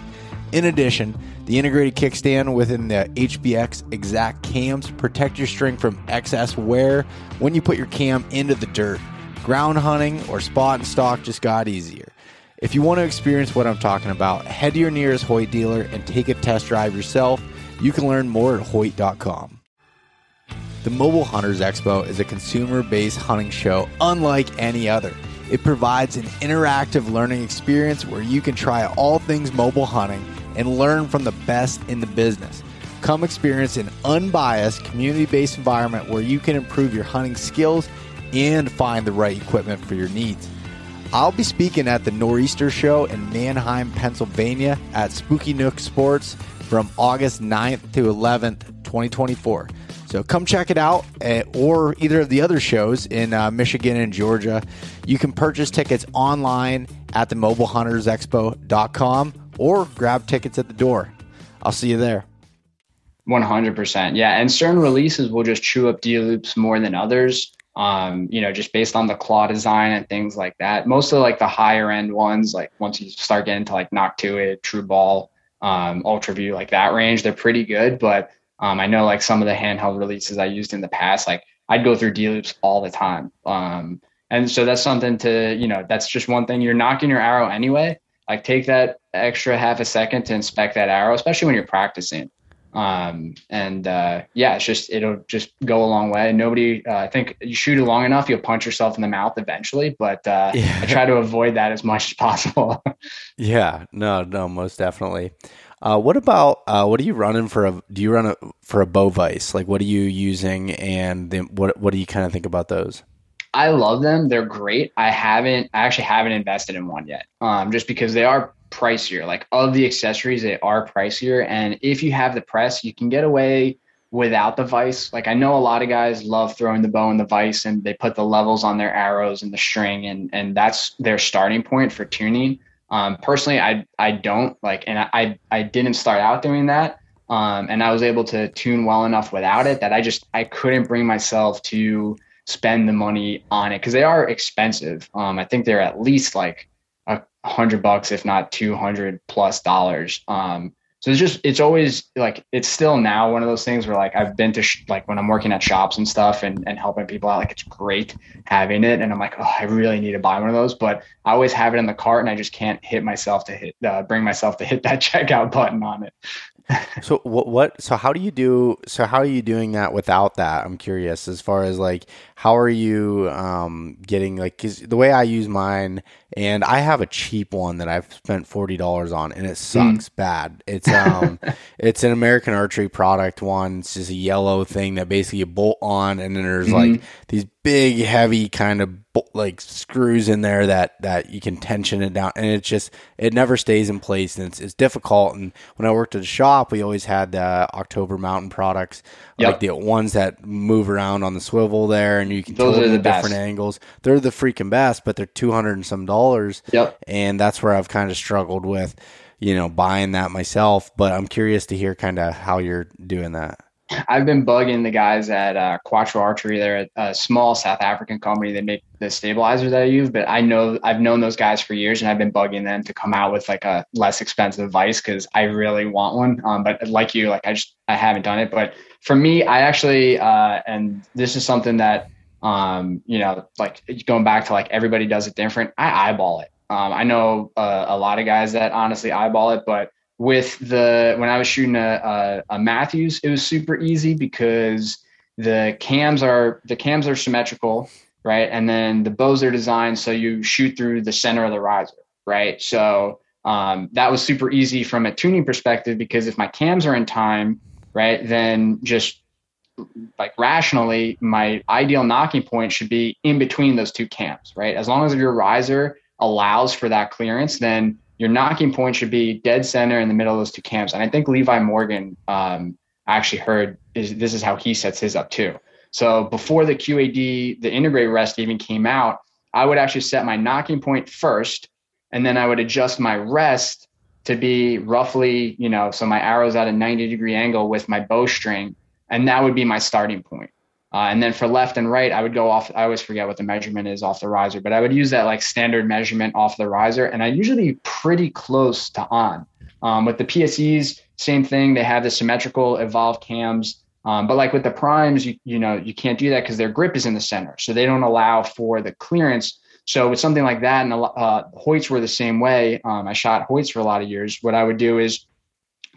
In addition, the integrated kickstand within the HBX Xact cams protect your string from excess wear when you put your cam into the dirt. Ground hunting or spot and stock just got easier. If you want to experience what I'm talking about, head to your nearest Hoyt dealer and take a test drive yourself. You can learn more at Hoyt.com. The Mobile Hunters Expo is a consumer based hunting show unlike any other. It provides an interactive learning experience where you can try all things mobile hunting and learn from the best in the business. Come experience an unbiased, community based environment where you can improve your hunting skills and find the right equipment for your needs. I'll be speaking at the Nor'easter Show in Manheim, Pennsylvania at Spooky Nook Sports from August 9th to 11th, 2024. So come check it out, uh, or either of the other shows in uh, Michigan and Georgia. You can purchase tickets online at the mobilehuntersexpo.com or grab tickets at the door. I'll see you there. 100%. Yeah. And certain releases will just chew up D loops more than others. Um, you know, just based on the claw design and things like that. Most of like the higher end ones, like once you start getting to like Noctuid, True Ball, um, Ultra View, like that range, they're pretty good. But um, I know like some of the handheld releases I used in the past, like I'd go through D loops all the time. Um, and so that's something to, you know, that's just one thing. You're nocking your arrow anyway. Like take that extra half a second to inspect that arrow, especially when you're practicing. Um, and uh, yeah, it's just it'll just go a long way. Nobody, uh, I think you shoot it long enough, you'll punch yourself in the mouth eventually. But uh, yeah. I try to avoid that as much as possible. [LAUGHS] yeah, no, no, most definitely. Uh, what about uh, what are you running for a? Do you run a for a bow vise? Like, what are you using, and then what what do you kind of think about those? I love them. They're great. I haven't, I actually haven't invested in one yet, um, just because they are pricier. Like of the accessories, they are pricier. And if you have the press, you can get away without the vise. Like I know a lot of guys love throwing the bow in the vise and they put the levels on their arrows and the string and and that's their starting point for tuning. Um, personally, I I don't like, and I I didn't start out doing that. Um, and I was able to tune well enough without it that I just I couldn't bring myself to spend the money on it because they are expensive. Um, I think they're at least like a hundred bucks, if not two hundred plus dollars. Um, so it's just it's always like it's still now one of those things where like I've been to sh- like when I'm working at shops and stuff and and helping people out like it's great having it. And I'm like oh I really need to buy one of those. But I always have it in the cart and I just can't hit myself to hit uh, bring myself to hit that [LAUGHS] checkout button on it. [LAUGHS] So what what so how do you do so how are you doing that without that? I'm curious as far as like how are you um getting like the way i use mine and i have a cheap one that i've spent $40 on and it sucks mm. bad it's um [LAUGHS] it's an american archery product one it's just a yellow thing that basically you bolt on and then there's mm-hmm. like these big heavy kind of like screws in there that that you can tension it down and it just it never stays in place and it's, it's difficult and when i worked at a shop we always had the october mountain products yep. like the ones that move around on the swivel there and you can Those are the different angles they're the freaking best but they're 200 and some dollars yep and that's where i've kind of struggled with you know buying that myself but i'm curious to hear kind of how you're doing that I've been bugging the guys at uh, Quattro Archery. They're a, small South African company. They make the stabilizers that I use, but I know I've known those guys for years, and I've been bugging them to come out with like a less expensive vice because I really want one. Um, but like you, like I just I haven't done it. But for me, I actually, uh, and this is something that um, you know, like going back to like everybody does it different. I eyeball it. Um, I know uh, a lot of guys that honestly eyeball it, but with the when I was shooting a, a, a Mathews, it was super easy because the cams are the cams are symmetrical, right? And then the bows are designed so you shoot through the center of the riser, right? So um, that was super easy from a tuning perspective because if my cams are in time, right, then just like rationally, my ideal nocking point should be in between those two cams, right? As long as your riser allows for that clearance, then your nocking point should be dead center in the middle of those two cams. And I think Levi Morgan um, actually heard is this is how he sets his up too. So before the QAD, the integrate rest even came out, I would actually set my nocking point first, and then I would adjust my rest to be roughly, you know, so my arrow's at a 90 degree angle with my bowstring, and that would be my starting point. Uh, and then for left and right, I would go off. I always forget what the measurement is off the riser, but I would use that like standard measurement off the riser, and I usually pretty close to on. Um, with the PSEs, same thing. They have the symmetrical evolved cams, um, but like with the primes, you you know you can't do that because their grip is in the center, so they don't allow for the clearance. So with something like that, and uh, Hoyts were the same way. Um, I shot Hoyts for a lot of years. What I would do is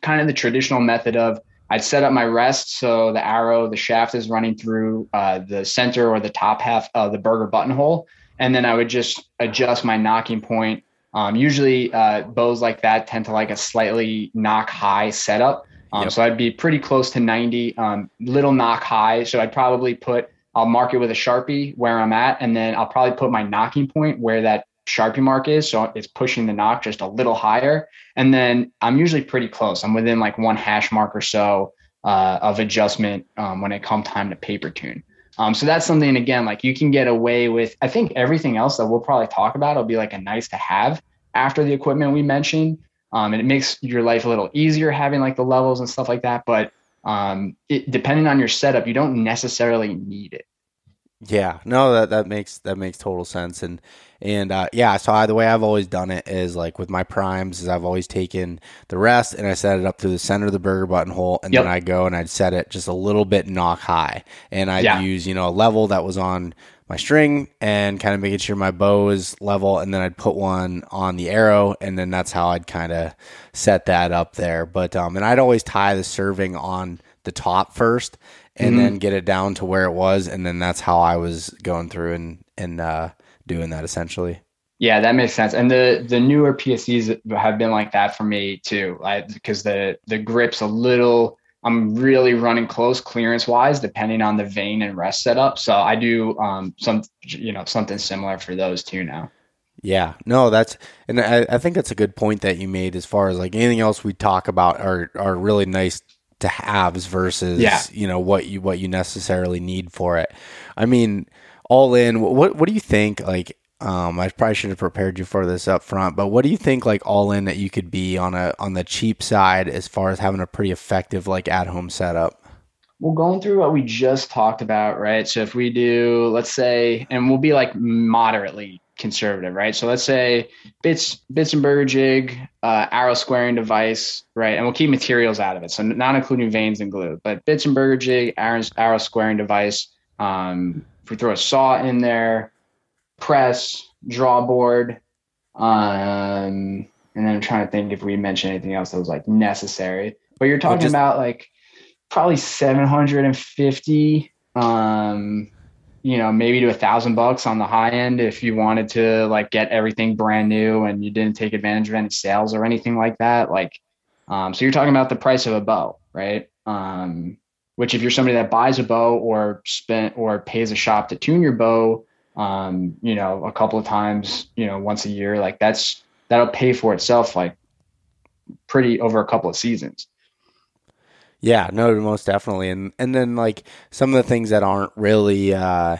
kind of the traditional method of I'd set up my rest so the arrow, the shaft is running through uh, the center or the top half of the Berger buttonhole. And then I would just adjust my nocking point. Um, usually, uh, bows like that tend to like a slightly nock high setup. Um, yep. So I'd be pretty close to 90, um, little nock high. So I'd probably put, I'll mark it with a Sharpie where I'm at, and then I'll probably put my nocking point where that Sharpie mark is. So it's pushing the nock just a little higher. And then I'm usually pretty close. I'm within like one hash mark or so uh, of adjustment um, when it comes time to paper tune. Um, so that's something again, like you can get away with. I think everything else that we'll probably talk about will be like a nice to have after the equipment we mentioned. Um, and it makes your life a little easier having like the levels and stuff like that. But um, it, depending on your setup, you don't necessarily need it. Yeah, no, that that makes that makes total sense, and and uh, yeah, so I, the way I've always done it is like with my primes is I've always taken the rest and I set it up to the center of the Berger buttonhole, and yep. then I go and I'd set it just a little bit nock high, and I'd yeah. use you know a level that was on my string and kind of making sure my bow is level, and then I'd put one on the arrow, and then that's how I'd kind of set that up there. But um, and I'd always tie the serving on the top first, and mm-hmm. then get it down to where it was, and then that's how I was going through and and uh, doing that essentially. Yeah, that makes sense. And the the newer PSEs have been like that for me too, because the the grip's a little. I'm really running close clearance wise, depending on the vane and rest setup. So I do um, some, you know, something similar for those too now. Yeah, no, that's and I, I think that's a good point that you made as far as like anything else we talk about are are really nice to haves versus yeah. you know what you what you necessarily need for it. I mean, all in, what what do you think like um, I probably should have prepared you for this up front, but what do you think like all in that you could be on a on the cheap side as far as having a pretty effective like at home setup? Well, going through what we just talked about, right? So if we do, let's say, and we'll be like moderately conservative, right? So let's say bits, Bitzenberger jig, uh, arrow squaring device, right? And we'll keep materials out of it, so not including vanes and glue, but Bitzenberger jig, arrow, arrow squaring device. Um, if we throw a saw in there, press, draw board. Um, and then I'm trying to think if we mentioned anything else that was like necessary. But you're talking just, about like probably 750, um, you know, maybe to a thousand bucks on the high end if you wanted to like get everything brand new and you didn't take advantage of any sales or anything like that. Like, um, so you're talking about the price of a bow, right? Um, which if you're somebody that buys a bow or spent or pays a shop to tune your bow, um, you know, a couple of times, you know, once a year, like that's that'll pay for itself like pretty over a couple of seasons. Yeah, no, most definitely. And and then like some of the things that aren't really uh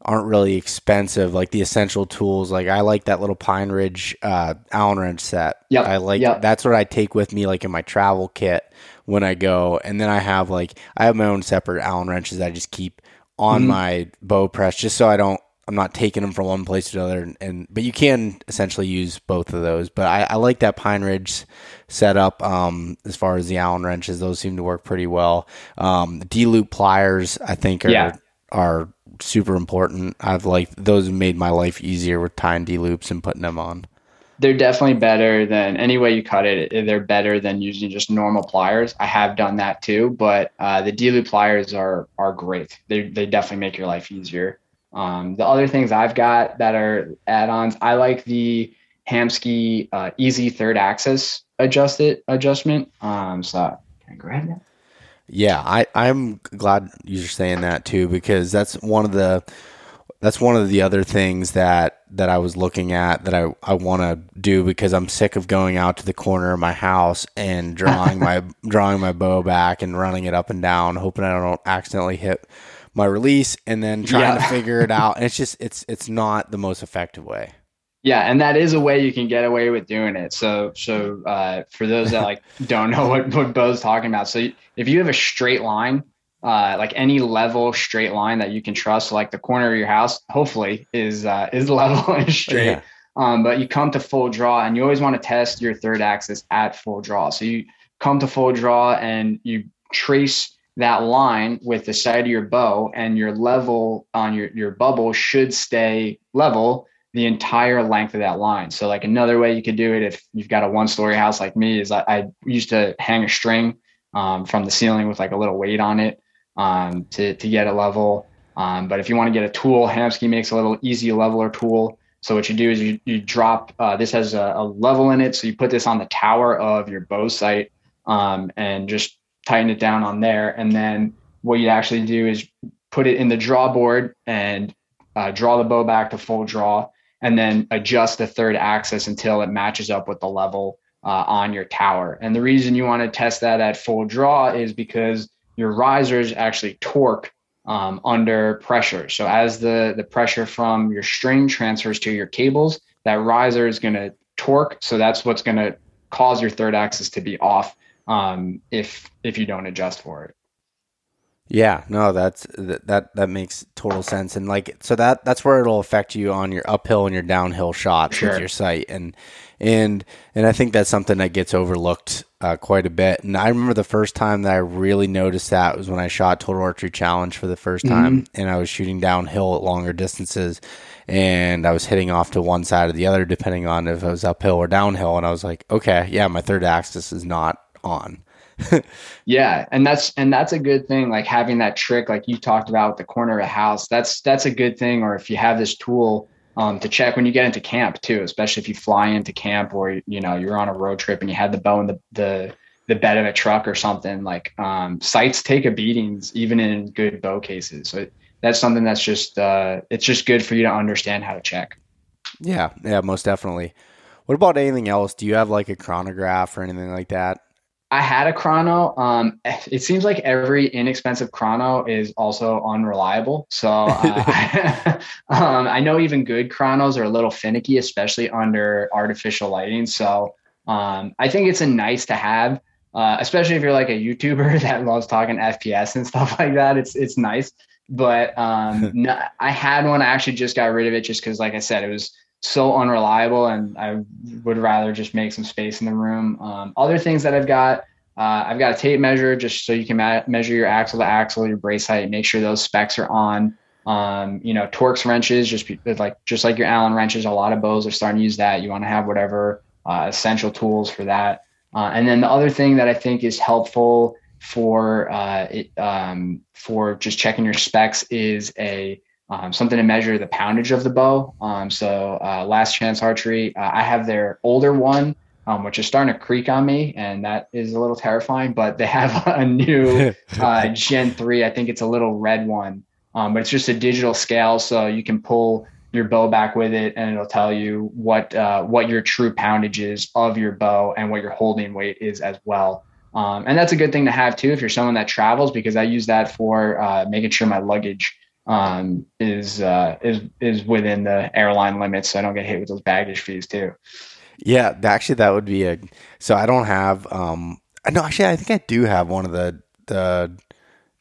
aren't really expensive, like the essential tools. Like I like that little Pine Ridge uh Allen wrench set. Yeah. I like yep. that's what I take with me like in my travel kit when I go. And then I have like I have my own separate Allen wrenches that I just keep on mm-hmm. my bow press just so I don't I'm not taking them from one place to another, and, and, but you can essentially use both of those. But I, I like that Pine Ridge setup um, as far as the Allen wrenches; those seem to work pretty well. Um, D loop pliers, I think, are yeah. are super important. I've like those made my life easier with tying D loops and putting them on. They're definitely better than any way you cut it. They're better than using just normal pliers. I have done that too, but uh, the D loop pliers are are great. They they definitely make your life easier. Um, the other things I've got that are add-ons, I like the Hamskea uh, Easy Third Axis adjusted adjustment. Um, so can I grab that? Yeah, I, I'm glad you're saying that too because that's one of the that's one of the other things that that I was looking at that I, I want to do because I'm sick of going out to the corner of my house and drawing [LAUGHS] my drawing my bow back and running it up and down, hoping I don't accidentally hit my release and then trying yeah. to figure it out. [LAUGHS] And it's just it's it's not the most effective way. Yeah, and that is a way you can get away with doing it. So so uh, for those that like [LAUGHS] don't know what what Bo's talking about, so if you have a straight line, uh, like any level straight line that you can trust, like the corner of your house, hopefully is uh, is [LAUGHS] level and straight. Yeah. Um, but you come to full draw, and you always want to test your third axis at full draw. So you come to full draw, and you trace that line with the side of your bow and your level on your, your bubble should stay level the entire length of that line. So like another way you could do it if you've got a one story house like me is I, I used to hang a string um, from the ceiling with like a little weight on it um, to, to get a level. Um, but if you want to get a tool, Hamskea makes a little easy leveler tool. So what you do is you, you drop, uh, this has a, a, level in it. So you put this on the tower of your bow sight um, and just tighten it down on there. And then what you actually do is put it in the draw board and uh, draw the bow back to full draw and then adjust the third axis until it matches up with the level uh, on your tower. And the reason you want to test that at full draw is because your risers actually torque um, under pressure. So as the, the pressure from your string transfers to your cables, that riser is going to torque. So that's what's going to cause your third axis to be off um, if if you don't adjust for it. Yeah, no, that's that that makes total sense, and like so that that's where it'll affect you on your uphill and your downhill shots sure. with your sight, and and and I think that's something that gets overlooked uh, quite a bit. And I remember the first time that I really noticed that was when I shot Total Archery Challenge for the first time, mm-hmm. and I was shooting downhill at longer distances, and I was hitting off to one side or the other depending on if I was uphill or downhill, and I was like, okay, yeah, my third axis is not on. yeah, and that's and that's a good thing. Like having that trick, like you talked about with the corner of a house, that's that's a good thing. Or if you have this tool um, to check when you get into camp too, especially if you fly into camp or you know you're on a road trip and you had the bow in the the the bed of a truck or something. Like um, sights take a beatings even in good bow cases. So that's something that's just uh, it's just good for you to understand how to check. Yeah, yeah, most definitely. What about anything else? Do you have like a chronograph or anything like that? I had a chrono. Um, [LAUGHS] it seems like every inexpensive chrono is also unreliable. So uh, [LAUGHS] um, I know even good chronos are a little finicky, especially under artificial lighting. So um, I think it's a nice to have, uh, especially if you're like a YouTuber [LAUGHS] that loves talking FPS and stuff like that. It's it's nice. But um, no, I had one. I actually just got rid of it just because, like I said, it was so unreliable and I would rather just make some space in the room. Um, other things that I've got, uh, I've got a tape measure just so you can ma- measure your axle to axle, your brace height, make sure those specs are on. Um, you know, Torx wrenches, just be, like just like your Allen wrenches, a lot of bows are starting to use that. You want to have whatever uh, essential tools for that. Uh, and then the other thing that I think is helpful for uh, it, um, for just checking your specs is a um, something to measure the poundage of the bow. Um, so uh, Last Chance Archery, uh, I have their older one, um, which is starting to creak on me, and that is a little terrifying. But they [LAUGHS] have a new [LAUGHS] uh, Gen three. I think it's a little red one, um, but it's just a digital scale, so you can pull your bow back with it, and it'll tell you what uh, what your true poundage is of your bow and what your holding weight is as well. Um, and that's a good thing to have too if you're someone that travels, because I use that for uh, making sure my luggage um, is uh, is is within the airline limits, so I don't get hit with those baggage fees too. Yeah, actually, that would be a. So I don't have. Um, no, actually, I think I do have one of the the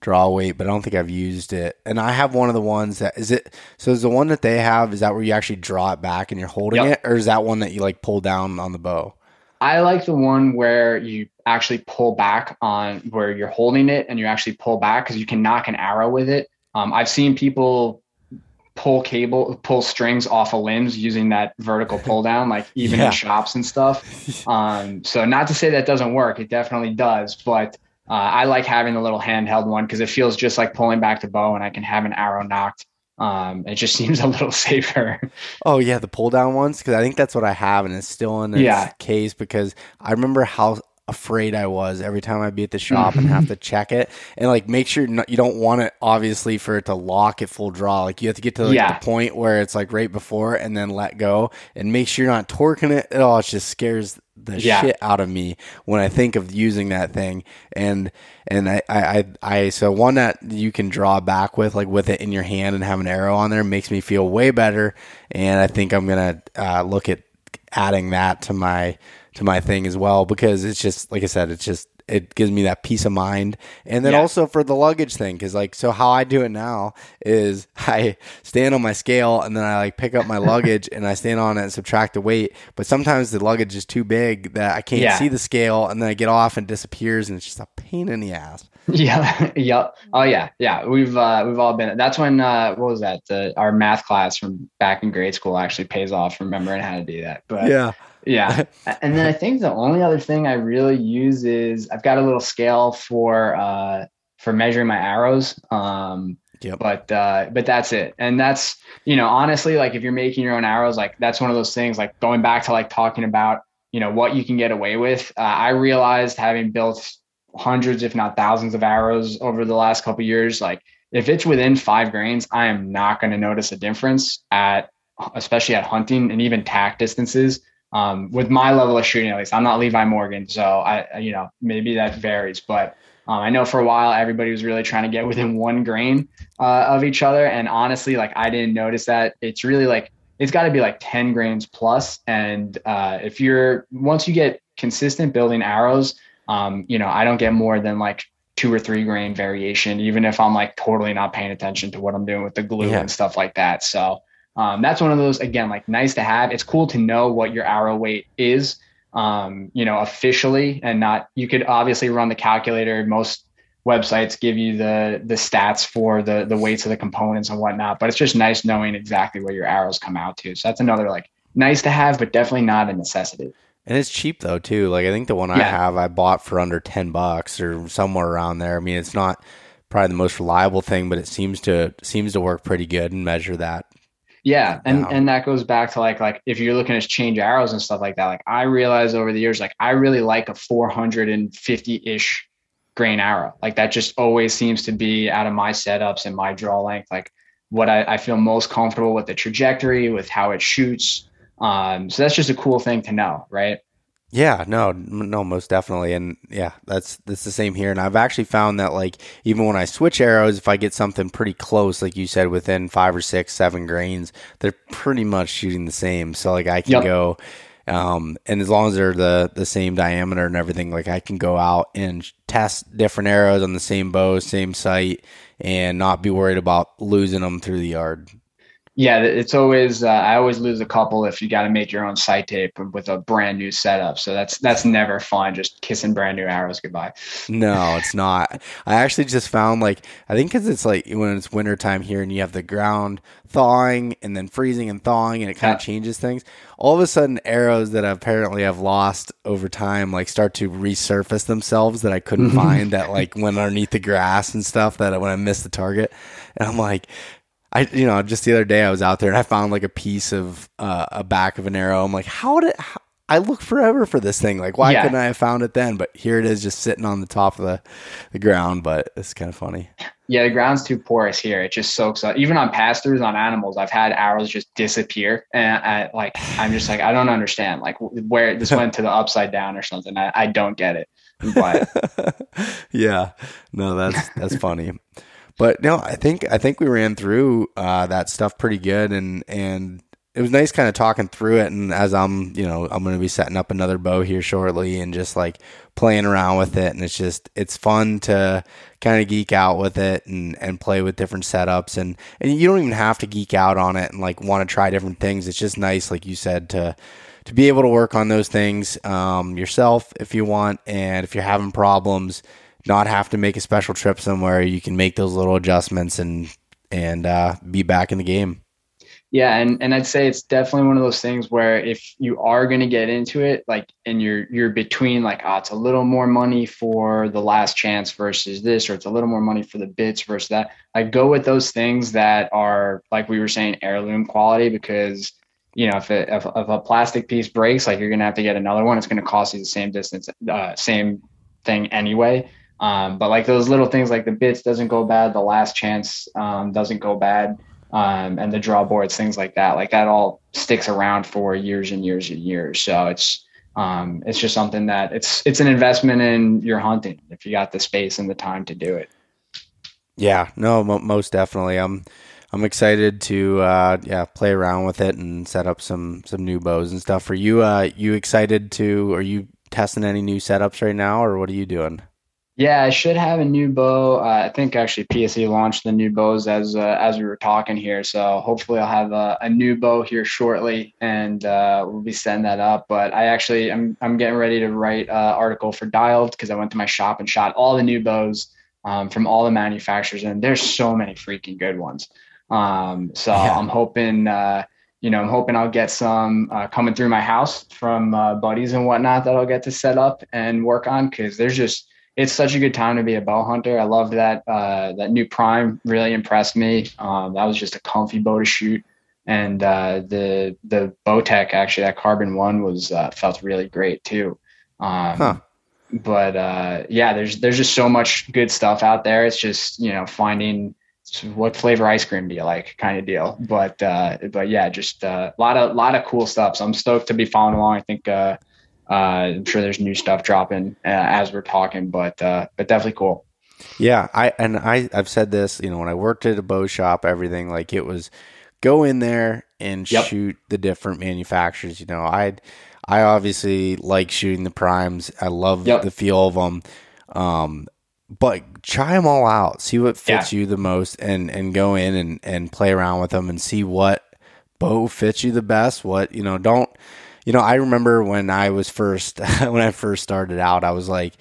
draw weight, but I don't think I've used it. And I have one of the ones that is it. So is the one that they have is that where you actually draw it back and you're holding yep. it, or is that one that you like pull down on the bow? I like the one where you actually pull back on where you're holding it and you actually pull back because you can nock an arrow with it. Um, I've seen people pull cable, pull strings off of limbs using that vertical pull down, [LAUGHS] like even yeah. in shops and stuff. [LAUGHS] Um, so not to say that doesn't work, it definitely does, but uh, I like having the little handheld one because it feels just like pulling back the bow and I can have an arrow nocked. Um, it just [LAUGHS] seems a little safer. Oh yeah, the pull down ones because I think that's what I have and it's still in its yeah. case because I remember how afraid I was every time I'd be at the shop and have to check it and like make sure not, you don't want it obviously for it to lock at full draw. Like you have to get to like yeah. the point where it's like right before and then let go and make sure you're not torquing it at all. It just scares the yeah. shit out of me when I think of using that thing. And and I, I I so one that you can draw back with like with it in your hand and have an arrow on there makes me feel way better. And I think I'm gonna uh, look at adding that to my to my thing as well because it's just like I said, it's just it gives me that peace of mind. And then yeah. also for the luggage thing, because like, so how I do it now is [LAUGHS] I stand on my scale and then I like pick up my luggage and I stand on it and subtract the weight. But sometimes the luggage is too big that I can't yeah. see the scale and then I get off and disappears and it's just a pain in the ass. [LAUGHS] Yeah. yep. Oh yeah. Yeah. We've, uh, we've all been, that's when, uh, what was that? The, our math class from back in grade school actually pays off remembering how to do that. But yeah. Yeah. [LAUGHS] and then I think the only other thing I really use is I've got a little scale for uh for measuring my arrows. Um Yep. But uh, but that's it, and that's you know honestly like if you're making your own arrows, like that's one of those things. Like going back to like talking about you know what you can get away with. Uh, I realized having built hundreds, if not thousands, of arrows over the last couple years, like if it's within five grains, I am not going to notice a difference at especially at hunting and even TAC distances um, with my level of shooting, at least, I'm not Levi Morgan, so I, you know, maybe that varies, but um, I know for a while everybody was really trying to get [LAUGHS] within one grain uh, of each other, and honestly, like I didn't notice that. It's really like it's got to be like 10 grains plus, and uh, if you're once you get consistent building arrows, um, you know, I don't get more than like two or three grain variation, even if I'm like totally not paying attention to what I'm doing with the glue yeah. and stuff like that. So um, that's one of those again, like nice to have. It's cool to know what your arrow weight is, um, you know, officially, and not. You could obviously run the calculator. Most websites give you the the stats for the the weights of the components and whatnot, but it's just nice knowing exactly what your arrows come out to. So that's another like nice to have, but definitely not a necessity. And it's cheap though too. Like I think the one I have I bought for under ten bucks or somewhere around there. I mean, it's not probably the most reliable thing, but it seems to seems to work pretty good and measure that. Yeah, and down. and that goes back to like like if you're looking to change arrows and stuff like that. Like I realized over the years, like I really like a 450 ish grain arrow. Like that just always seems to be out of my setups and my draw length. Like what I, I feel most comfortable with the trajectory, with how it shoots. Um, so that's just a cool thing to know, right? Yeah, no, no, most definitely, and yeah, that's that's the same here. And I've actually found that like even when I switch arrows, if I get something pretty close, like you said, within five or six, seven grains, they're pretty much shooting the same. So like I can yep. go, um, and as long as they're the the same diameter and everything, like I can go out and test different arrows on the same bow, same sight, and not be worried about losing them through the yard yeah, it's always uh, I always lose a couple if you got to make your own sight tape with a brand new setup. So that's that's never fun. Just kissing brand new arrows goodbye. No, it's not. I actually just found like I think because it's like when it's wintertime here and you have the ground thawing and then freezing and thawing and it kind of yeah. changes things. All of a sudden, arrows that apparently I've lost over time like start to resurface themselves that I couldn't [LAUGHS] find that like went underneath the grass and stuff that when I missed the target. And I'm like, I you know just the other day I was out there and I found like a piece of uh, a back of an arrow. I'm like, how did how, I look forever for this thing? Like, why yeah. couldn't I have found it then? But here it is, just sitting on the top of the, the ground. But it's kind of funny. Yeah, the ground's too porous here. It just soaks up. Even on pastures, on animals, I've had arrows just disappear, and I like I'm just like I don't understand like where this went to the upside down or something. I, I don't get it. But [LAUGHS] yeah, no, that's that's funny. But no, I think I think we ran through uh, that stuff pretty good, and and it was nice kind of talking through it. And as I'm, you know, I'm going to be setting up another bow here shortly, and just like playing around with it, and it's just it's fun to kind of geek out with it and and play with different setups, and and you don't even have to geek out on it and like want to try different things. It's just nice, like you said, to to be able to work on those things um, yourself if you want, and if you're having problems not have to make a special trip somewhere. You can make those little adjustments and and uh, be back in the game. Yeah, and and I'd say it's definitely one of those things where if you are going to get into it, like, and you're you're between like, oh, it's a little more money for the last chance versus this, or it's a little more money for the bits versus that. Like, go with those things that are like we were saying, heirloom quality, because you know if, it, if, if a plastic piece breaks, like you're going to have to get another one. It's going to cost you the same distance, uh, same thing anyway. Um, but like those little things like the bits doesn't go bad, the last chance um, doesn't go bad, um, and the draw boards, things like that, like that all sticks around for years and years and years. So it's um, it's just something that it's it's an investment in your hunting if you got the space and the time to do it. Yeah, no, most definitely. I'm I'm excited to uh, yeah play around with it and set up some some new bows and stuff. Are you uh, you excited to? Are you testing any new setups right now, or what are you doing? Yeah, I should have a new bow. Uh, I think actually PSE launched the new bows as uh, as we were talking here. So hopefully I'll have a, a new bow here shortly, and uh, we'll be setting that up. But I actually I'm I'm getting ready to write an article for Dialed because I went to my shop and shot all the new bows um, from all the manufacturers, and there's so many freaking good ones. Um, so yeah. I'm hoping uh, you know I'm hoping I'll get some uh, coming through my house from uh, buddies and whatnot that I'll get to set up and work on because there's just it's such a good time to be a bow hunter. I loved that uh, that new prime really impressed me. Um, that was just a comfy bow to shoot, and uh, the the Bowtech actually that carbon one was uh, felt really great too. Um, huh. But uh, yeah, there's there's just so much good stuff out there. It's just you know finding what flavor ice cream do you like kind of deal. But uh, but yeah, just a uh, lot of lot of cool stuff. So I'm stoked to be following along. I think uh, I'm sure there's new stuff dropping uh, as we're talking, but uh, but definitely cool. Yeah, I and I I've said this. You know, when I worked at a bow shop, everything like it was go in there and yep. shoot the different manufacturers. You know, I I obviously like shooting the primes. I love yep. the feel of them. Um, but try them all out. See what fits yeah. you the most, and and go in and and play around with them and see what bow fits you the best. What you know, don't you know? I remember when I was first [LAUGHS] when I first started out, I was like.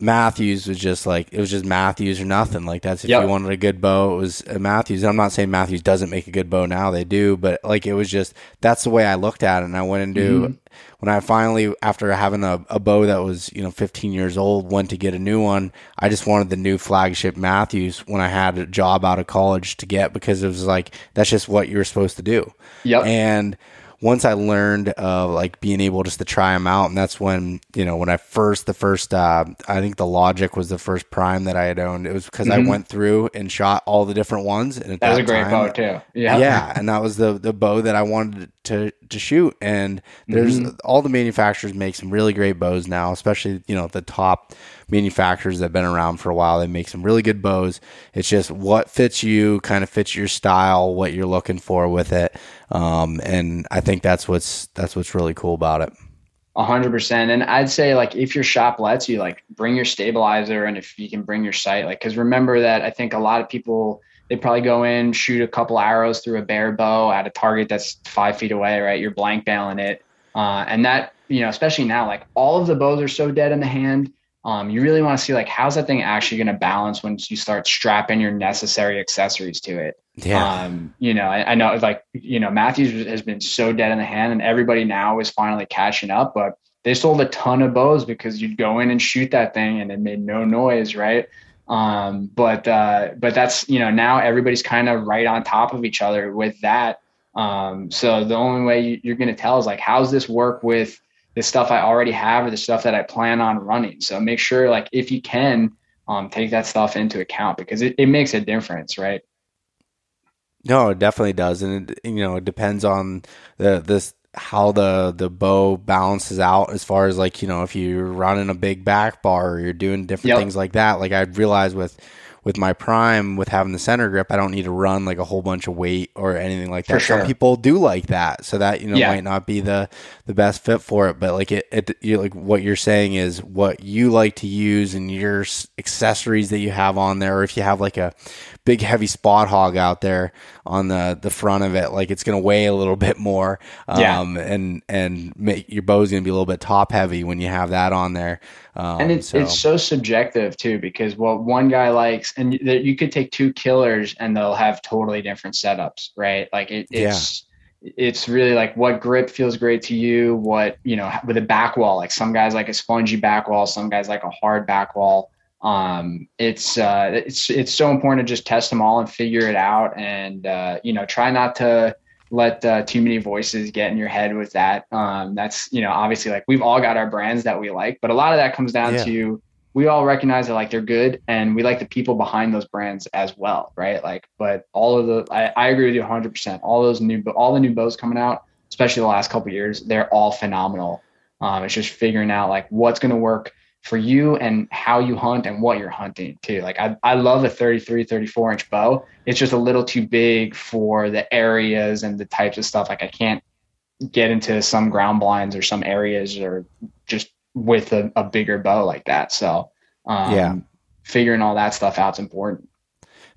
Mathews was just like it was just Mathews or nothing. Like that's if yep. you wanted a good bow, it was Mathews. I'm not saying Mathews doesn't make a good bow now; they do, but like it was just that's the way I looked at it. And I went into mm-hmm when I finally, after having a, a bow that was, you know, 15 years old, went to get a new one, I just wanted the new flagship Mathews when I had a job out of college to get because it was like, that's just what you were supposed to do. Yep. And, once I learned of like being able just to try them out, and that's when you know when I first the first uh, I think the Logic was the first prime that I had owned. It was because mm-hmm. I went through and shot all the different ones, and that, that was a great time, bow too. Yeah, yeah, and that was the the bow that I wanted to to shoot. And there's mm-hmm. all the manufacturers make some really great bows now, especially you know the top manufacturers that have been around for a while. They make some really good bows. It's just what fits you, kind of fits your style, what you're looking for with it. Um, and I think that's what's that's what's really cool about it. A hundred percent. And I'd say like if your shop lets you, like bring your stabilizer, and if you can bring your sight, like because remember that I think a lot of people they probably go in, shoot a couple arrows through a bare bow at a target that's five feet away, right? You're blank bailing it, uh, and that you know, especially now, like all of the bows are so dead in the hand um, you really want to see like how's that thing actually going to balance once you start strapping your necessary accessories to it. Yeah. Um, you know, I, I, know like you know Mathews has been so dead in the hand, and everybody now is finally catching up. But they sold a ton of bows because you'd go in and shoot that thing, and it made no noise, right? Um, but uh, but that's you know now everybody's kind of right on top of each other with that. Um, so the only way you're going to tell is like how's this work with the stuff I already have or the stuff that I plan on running. So make sure, like, if you can, um, take that stuff into account because it, it makes a difference, right? No, it definitely does, and it, you know, it depends on the this how the the bow balances out as far as like you know if you're running a big back bar or you're doing different yep. things like that. Like I realized with with my prime with having the center grip, I don't need to run like a whole bunch of weight or anything like that. Sure. Some people do like that, so that you know yeah. might not be the the best fit for it. But like it, it you like what you're saying is what you like to use and your accessories that you have on there, or if you have like a big heavy Spot Hogg out there on the the front of it, like it's going to weigh a little bit more. Um, yeah. and and make your bow's going to be a little bit top heavy when you have that on there. Um, and it's so. it's so subjective too because what one guy likes, and you could take two killers and they'll have totally different setups, right? Like it, it's. Yeah it's really like what grip feels great to you what you know with a back wall like some guys like a spongy back wall some guys like a hard back wall um, it's uh, it's it's so important to just test them all and figure it out, and uh, you know, try not to let uh, too many voices get in your head with that. Um, that's you know, obviously, like we've all got our brands that we like, but a lot of that comes down yeah. to we all recognize that like they're good, and we like the people behind those brands as well, right? Like, but all of the I, I agree with you 100. percent All those new all the new bows coming out, especially the last couple years, they're all phenomenal. Um, it's just figuring out like what's going to work for you and how you hunt and what you're hunting too. Like I, I love a 33, 34 inch bow. It's just a little too big for the areas and the types of stuff. Like I can't get into some ground blinds or some areas or just with a, a bigger bow like that. So um, yeah, figuring all that stuff out is important.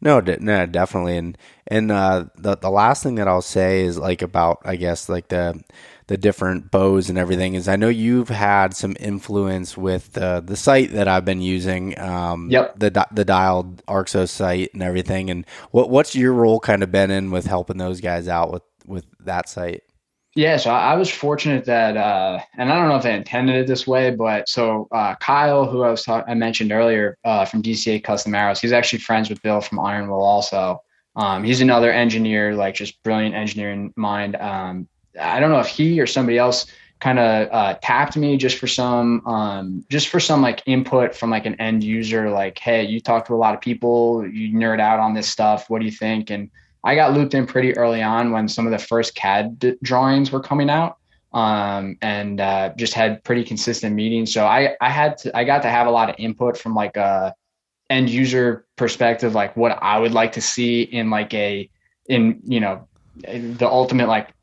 No, no, definitely. And, and, uh, the, the last thing that I'll say is like about, I guess, like the, the different bows and everything is I know you've had some influence with uh, the sight that I've been using. Um, yep. The the dialed Arxos sight and everything. And what what's your role kind of been in with helping those guys out with with that sight? Yeah, so I was fortunate that, uh, and I don't know if I intended it this way, but so uh, Kyle, who I was I mentioned earlier uh, from DCA Custom Arrows, he's actually friends with Bill from Iron Will also. Um, he's another engineer, like just brilliant engineering mind. Um, I don't know if he or somebody else kind of uh, tapped me just for some um, just for some like input from like an end user like hey you talk to a lot of people you nerd out on this stuff what do you think? And i got looped in pretty early on when some of the first cad d- drawings were coming out um, and uh, just had pretty consistent meetings. So i i had to i got to have a lot of input from like a end user perspective like what i would like to see in like a in you know the ultimate like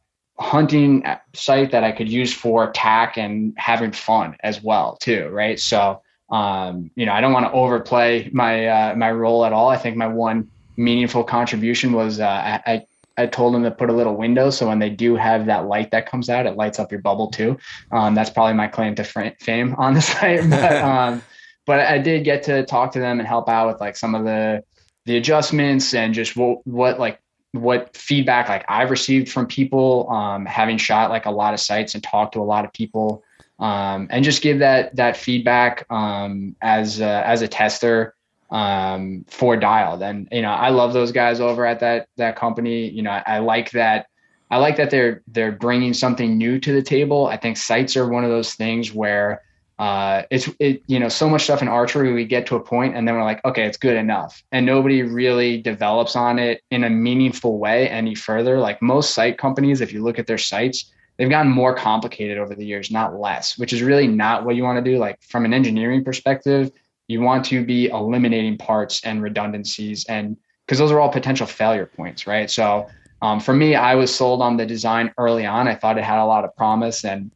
hunting sight that I could use for TAC and having fun as well too, right? So um, you know, I don't want to overplay my uh, my role at all. I think my one meaningful contribution was uh, I, I told them to put a little window so when they do have that light that comes out, it lights up your bubble too. Um, that's probably my claim to fame on the [LAUGHS] sight. But, [LAUGHS] um, but I did get to talk to them and help out with like some of the the adjustments and just what what like what feedback like I've received from people, um, having shot like a lot of sights and talked to a lot of people, um, and just give that that feedback um, as uh, as a tester um, for Dialed. And you know, I love those guys over at that that company. You know, I, I like that. I like that they're they're bringing something new to the table. I think sights are one of those things where uh, it's it you know so much stuff in archery we get to a point and then we're like okay it's good enough. And nobody really develops on it in a meaningful way any further. Like most sight companies if you look at their sights they've gotten more complicated over the years not less which is really not what you want to do. Like from an engineering perspective you want to be eliminating parts and redundancies and because those are all potential failure points right? So um, for me i was sold on the design early on. I thought it had a lot of promise and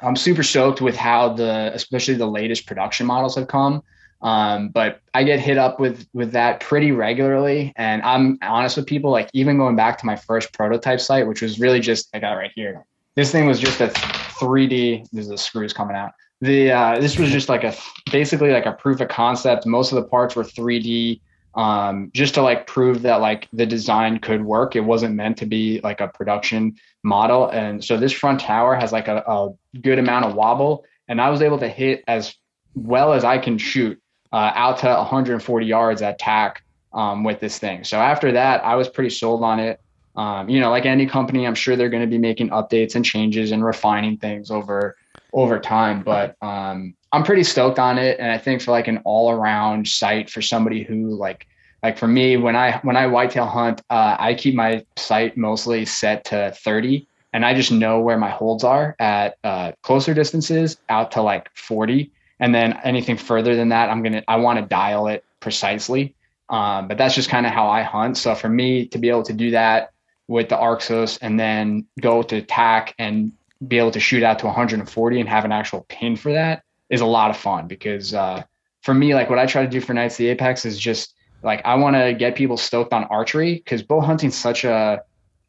I'm super stoked with how the, especially the latest production models have come. Um, but I get hit up with with that pretty regularly, and I'm honest with people. Like even going back to my first prototype sight, which was really just I got right here. This thing was just a 3D. There's the screws coming out. The uh, this was just like a basically like a proof of concept. Most of the parts were 3D um, just to like prove that like the design could work. It wasn't meant to be like a production model. And so this front tower has like a, a good amount of wobble. And I was able to hit as well as I can shoot uh, out to 140 yards at TAC um, with this thing. So after that, I was pretty sold on it. Um, you know, like any company, I'm sure they're going to be making updates and changes and refining things over over time. But um, I'm pretty stoked on it, and I think for like an all around sight for somebody who like like for me when I when I whitetail hunt, uh, I keep my sight mostly set to 30, and I just know where my holds are at uh, closer distances out to like 40, and then anything further than that, I'm gonna I want to dial it precisely. Um, but that's just kind of how I hunt. So for me to be able to do that with the Arxos and then go to TAC and be able to shoot out to 140 and have an actual pin for that is a lot of fun because uh, for me, like what I try to do for Knights of the Apex is just like I want to get people stoked on archery because bow hunting's such a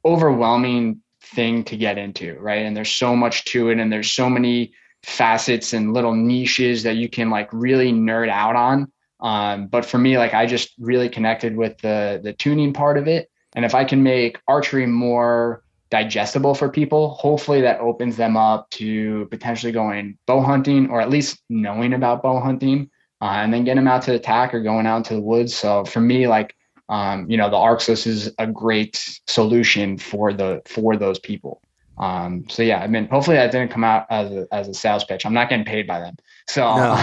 overwhelming thing to get into, right? And there's so much to it, and there's so many facets and little niches that you can like really nerd out on. Um, but for me, like I just really connected with the the tuning part of it, and if I can make archery more digestible for people. Hopefully, that opens them up to potentially going bow hunting or at least knowing about bow hunting, uh, and then getting them out to attack or going out into the woods. So for me, like um, you know, the Arxos is a great solution for the for those people. Um, so yeah, I mean, hopefully that didn't come out as a, as a sales pitch. I'm not getting paid by them. So no,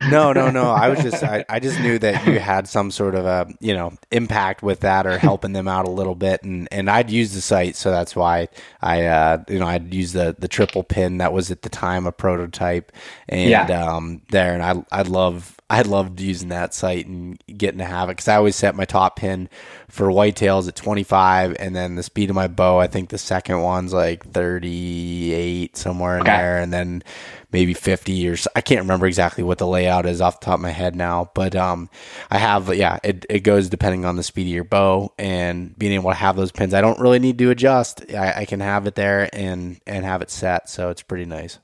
[LAUGHS] no, no, no. I was just, I, I just knew that you had some sort of a, you know, impact with that or helping them out a little bit. And, and I'd use the sight. So that's why I, uh, you know, I'd use the, the triple pin that was at the time a prototype and, yeah. um, there. And I, I love, I loved using that sight and getting to have it because I always set my top pin for whitetails at 25, and then the speed of my bow. I think the second one's like 38 somewhere in okay. there, and then maybe 50 or so. I can't remember exactly what the layout is off the top of my head now, but um, I have yeah, it it goes depending on the speed of your bow and being able to have those pins. I don't really need to adjust. I, I can have it there and and have it set, so it's pretty nice.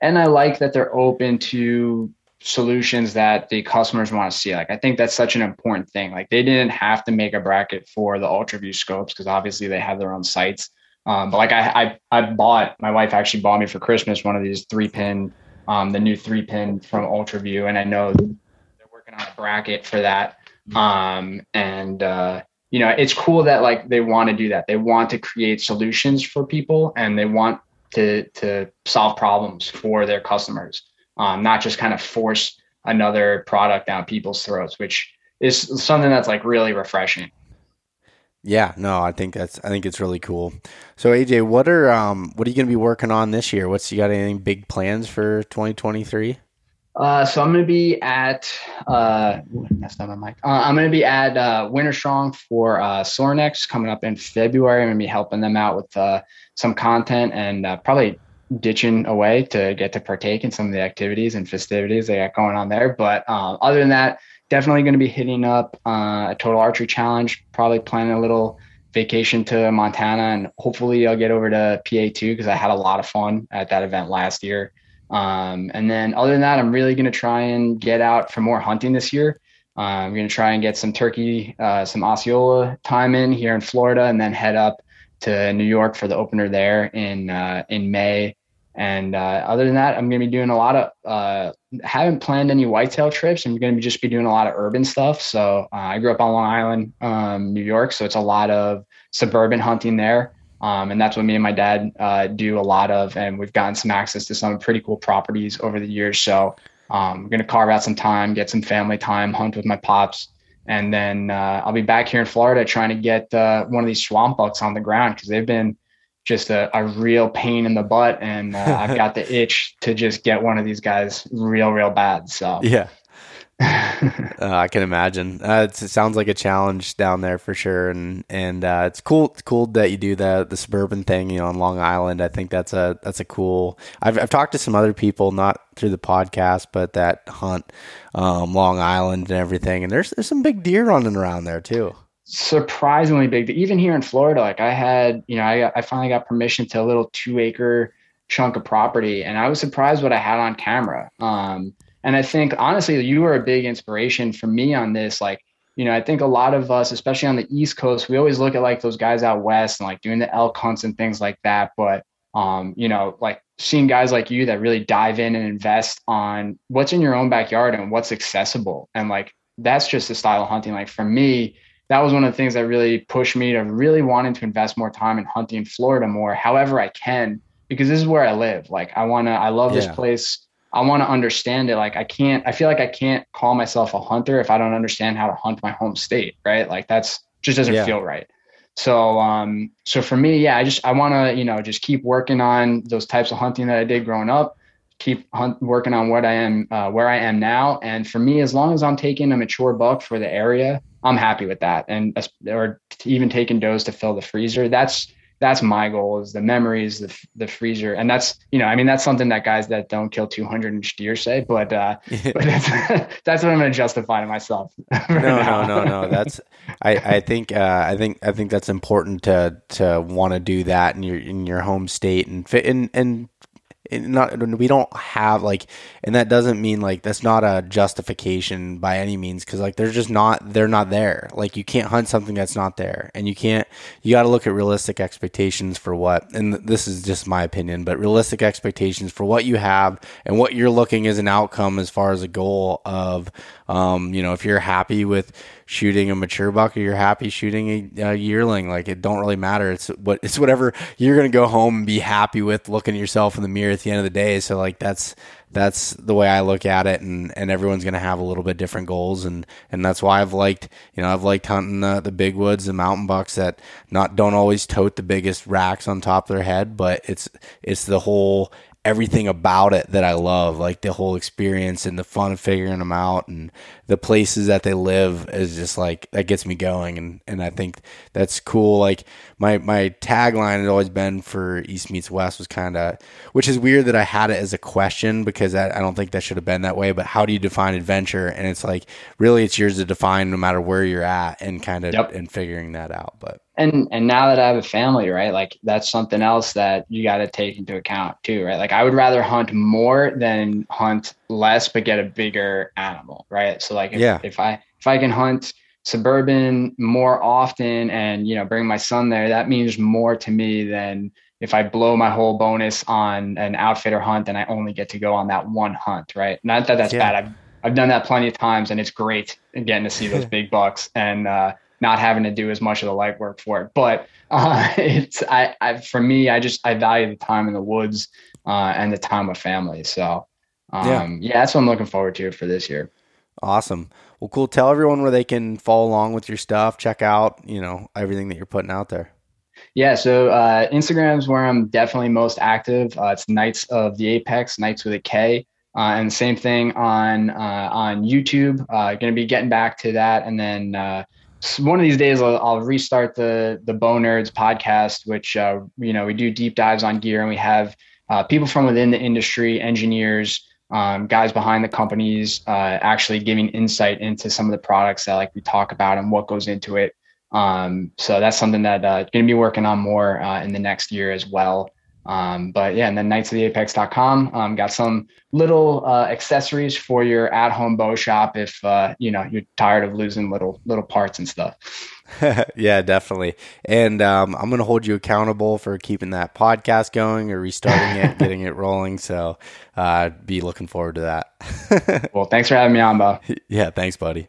And I like that they're open to solutions that the customers want to see. Like I think that's such an important thing. Like they didn't have to make a bracket for the UltraView scopes because obviously they have their own sights. Um, but like I, I, I bought my wife actually bought me for Christmas one of these three pin, um, the new three pin from UltraView, and I know they're working on a bracket for that. Um, and uh, you know it's cool that like they want to do that. They want to create solutions for people, and they want to to solve problems for their customers um, not just kind of force another product down people's throats, which is something that's like really refreshing. Yeah, no, I think that's I think it's really cool. So AJ, what are um what are you going to be working on this year? What's you got any big plans for 2023? Uh, so I'm going to be at uh, up my mic. Uh, I'm going to be at uh, Winter Strong for uh, Sorinex coming up in February. I'm going to be helping them out with uh, some content and uh, probably ditching away to get to partake in some of the activities and festivities they got going on there. But um, other than that, definitely going to be hitting up uh, a total archery challenge. Probably planning a little vacation to Montana, and hopefully I'll get over to PA too because I had a lot of fun at that event last year. Um, and then other than that, I'm really going to try and get out for more hunting this year. Uh, I'm going to try and get some turkey, uh, some Osceola time in here in Florida, and then head up to New York for the opener there in uh, in May. And uh, other than that, I'm going to be doing a lot of. Uh, haven't planned any whitetail trips. I'm going to just be doing a lot of urban stuff. So uh, I grew up on Long Island, um, New York, so it's a lot of suburban hunting there. Um, and that's what me and my dad uh, do a lot of. And we've gotten some access to some pretty cool properties over the years. So um, I'm going to carve out some time, get some family time, hunt with my pops. And then uh, I'll be back here in Florida trying to get uh, one of these swamp bucks on the ground because they've been just a, a, real pain in the butt. And uh, [LAUGHS] I've got the itch to just get one of these guys real, real bad. So, [LAUGHS] yeah. [LAUGHS] uh, I can imagine. Uh, it sounds like a challenge down there for sure, and and uh, it's cool. It's cool that you do the the suburban thing, you know, on Long Island. I think that's a that's a cool. I've I've talked to some other people, not through the podcast, but that hunt um, Long Island and everything, and there's there's some big deer running around there too. Surprisingly big. Even here in Florida, like I had, you know, I I finally got permission to a little two acre chunk of property, and I was surprised what I had on camera. Um, and I think honestly, you were a big inspiration for me on this. Like, you know, I think a lot of us, especially on the East Coast, we always look at like those guys out west and like doing the elk hunts and things like that. But um, you know, like seeing guys like you that really dive in and invest on what's in your own backyard and what's accessible. And like that's just the style of hunting. Like for me, that was one of the things that really pushed me to really wanting to invest more time in hunting Florida more, however I can, because this is where I live. Like I wanna I love yeah. this place I want to understand it. Like I can't, I feel like I can't call myself a hunter if I don't understand how to hunt my home state, right? Like that's just doesn't yeah. feel right. So, um, so for me, yeah, I just, I want to, you know, just keep working on those types of hunting that I did growing up, keep hunt, working on what I am, uh, where I am now. And for me, as long as I'm taking a mature buck for the area, I'm happy with that. And, or even taking does to fill the freezer, that's, that's my goal is the memories, the the freezer, and that's you know I mean that's something that guys that don't kill 200 inch deer say, but uh, [LAUGHS] but that's, [LAUGHS] that's what I'm going to justify to myself. [LAUGHS] Right no, now. no, no, no. That's I I think uh, I think I think that's important to to want to do that in your in your home state and fit and and not we don't have like and that doesn't mean like that's not a justification by any means because like they're just not they're not there like you can't hunt something that's not there and you can't you got to look at realistic expectations for what and this is just my opinion but realistic expectations for what you have and what you're looking as an outcome as far as a goal of um, you know if you're happy with shooting a mature buck or you're happy shooting a, a, yearling. Like it don't really matter. It's what it's whatever you're gonna go home and be happy with looking at yourself in the mirror at the end of the day. So like that's that's the way I look at it, and, and everyone's gonna have a little bit different goals, and, and that's why I've liked you know I've liked hunting the, the big woods, the mountain bucks that not don't always tote the biggest racks on top of their head, but it's it's the whole everything about it that I love, like the whole experience and the fun of figuring them out and the places that they live is just like that gets me going. And and I think that's cool. Like my my tagline has always been for East meets West was kind of which is weird that I had it as a question because I, I don't think that should have been that way but how do you define adventure? And it's like really it's yours to define no matter where you're at and kind of yep. and figuring that out. But and and now that I have a family right like that's something else that you got to take into account too right like I would rather hunt more than hunt less but get a bigger animal right so like if, yeah. if I if I can hunt suburban more often and you know bring my son there, that means more to me than if I blow my whole bonus on an outfitter hunt and I only get to go on that one hunt, right? Not that that's yeah. bad. I've I've done that plenty of times and it's great getting to see those [LAUGHS] big bucks and uh, not having to do as much of the light work for it. But uh, [LAUGHS] it's I, I for me, I just I value the time in the woods uh, and the time with family. So um, yeah. yeah, that's what I'm looking forward to for this year. Awesome. Well, cool. Tell everyone where they can follow along with your stuff, check out, you know, everything that you're putting out there. Yeah, so uh, Instagram is where I'm definitely most active. Uh, it's Knights of the Apex, Knights with a K, uh, and same thing on uh, on YouTube. Uh, going to be getting back to that, and then uh, one of these days I'll, I'll, restart the the Bow Nerds podcast, which uh, you know we do deep dives on gear, and we have uh, people from within the industry, engineers, um, guys behind the companies, uh, actually giving insight into some of the products that like we talk about and what goes into it. Um, so that's something that uh, going to be working on more uh, in the next year as well. Um, but yeah, and then knights of knightsoftheapex.com um, got some little uh, accessories for your at-home bow shop if uh, you know you're tired of losing little little parts and stuff. [LAUGHS] yeah, definitely. And um, I'm going to hold you accountable for keeping that podcast going or restarting it, [LAUGHS] getting it rolling. So, uh, be looking forward to that. [LAUGHS] well, thanks for having me on, Bo. Yeah, thanks, buddy.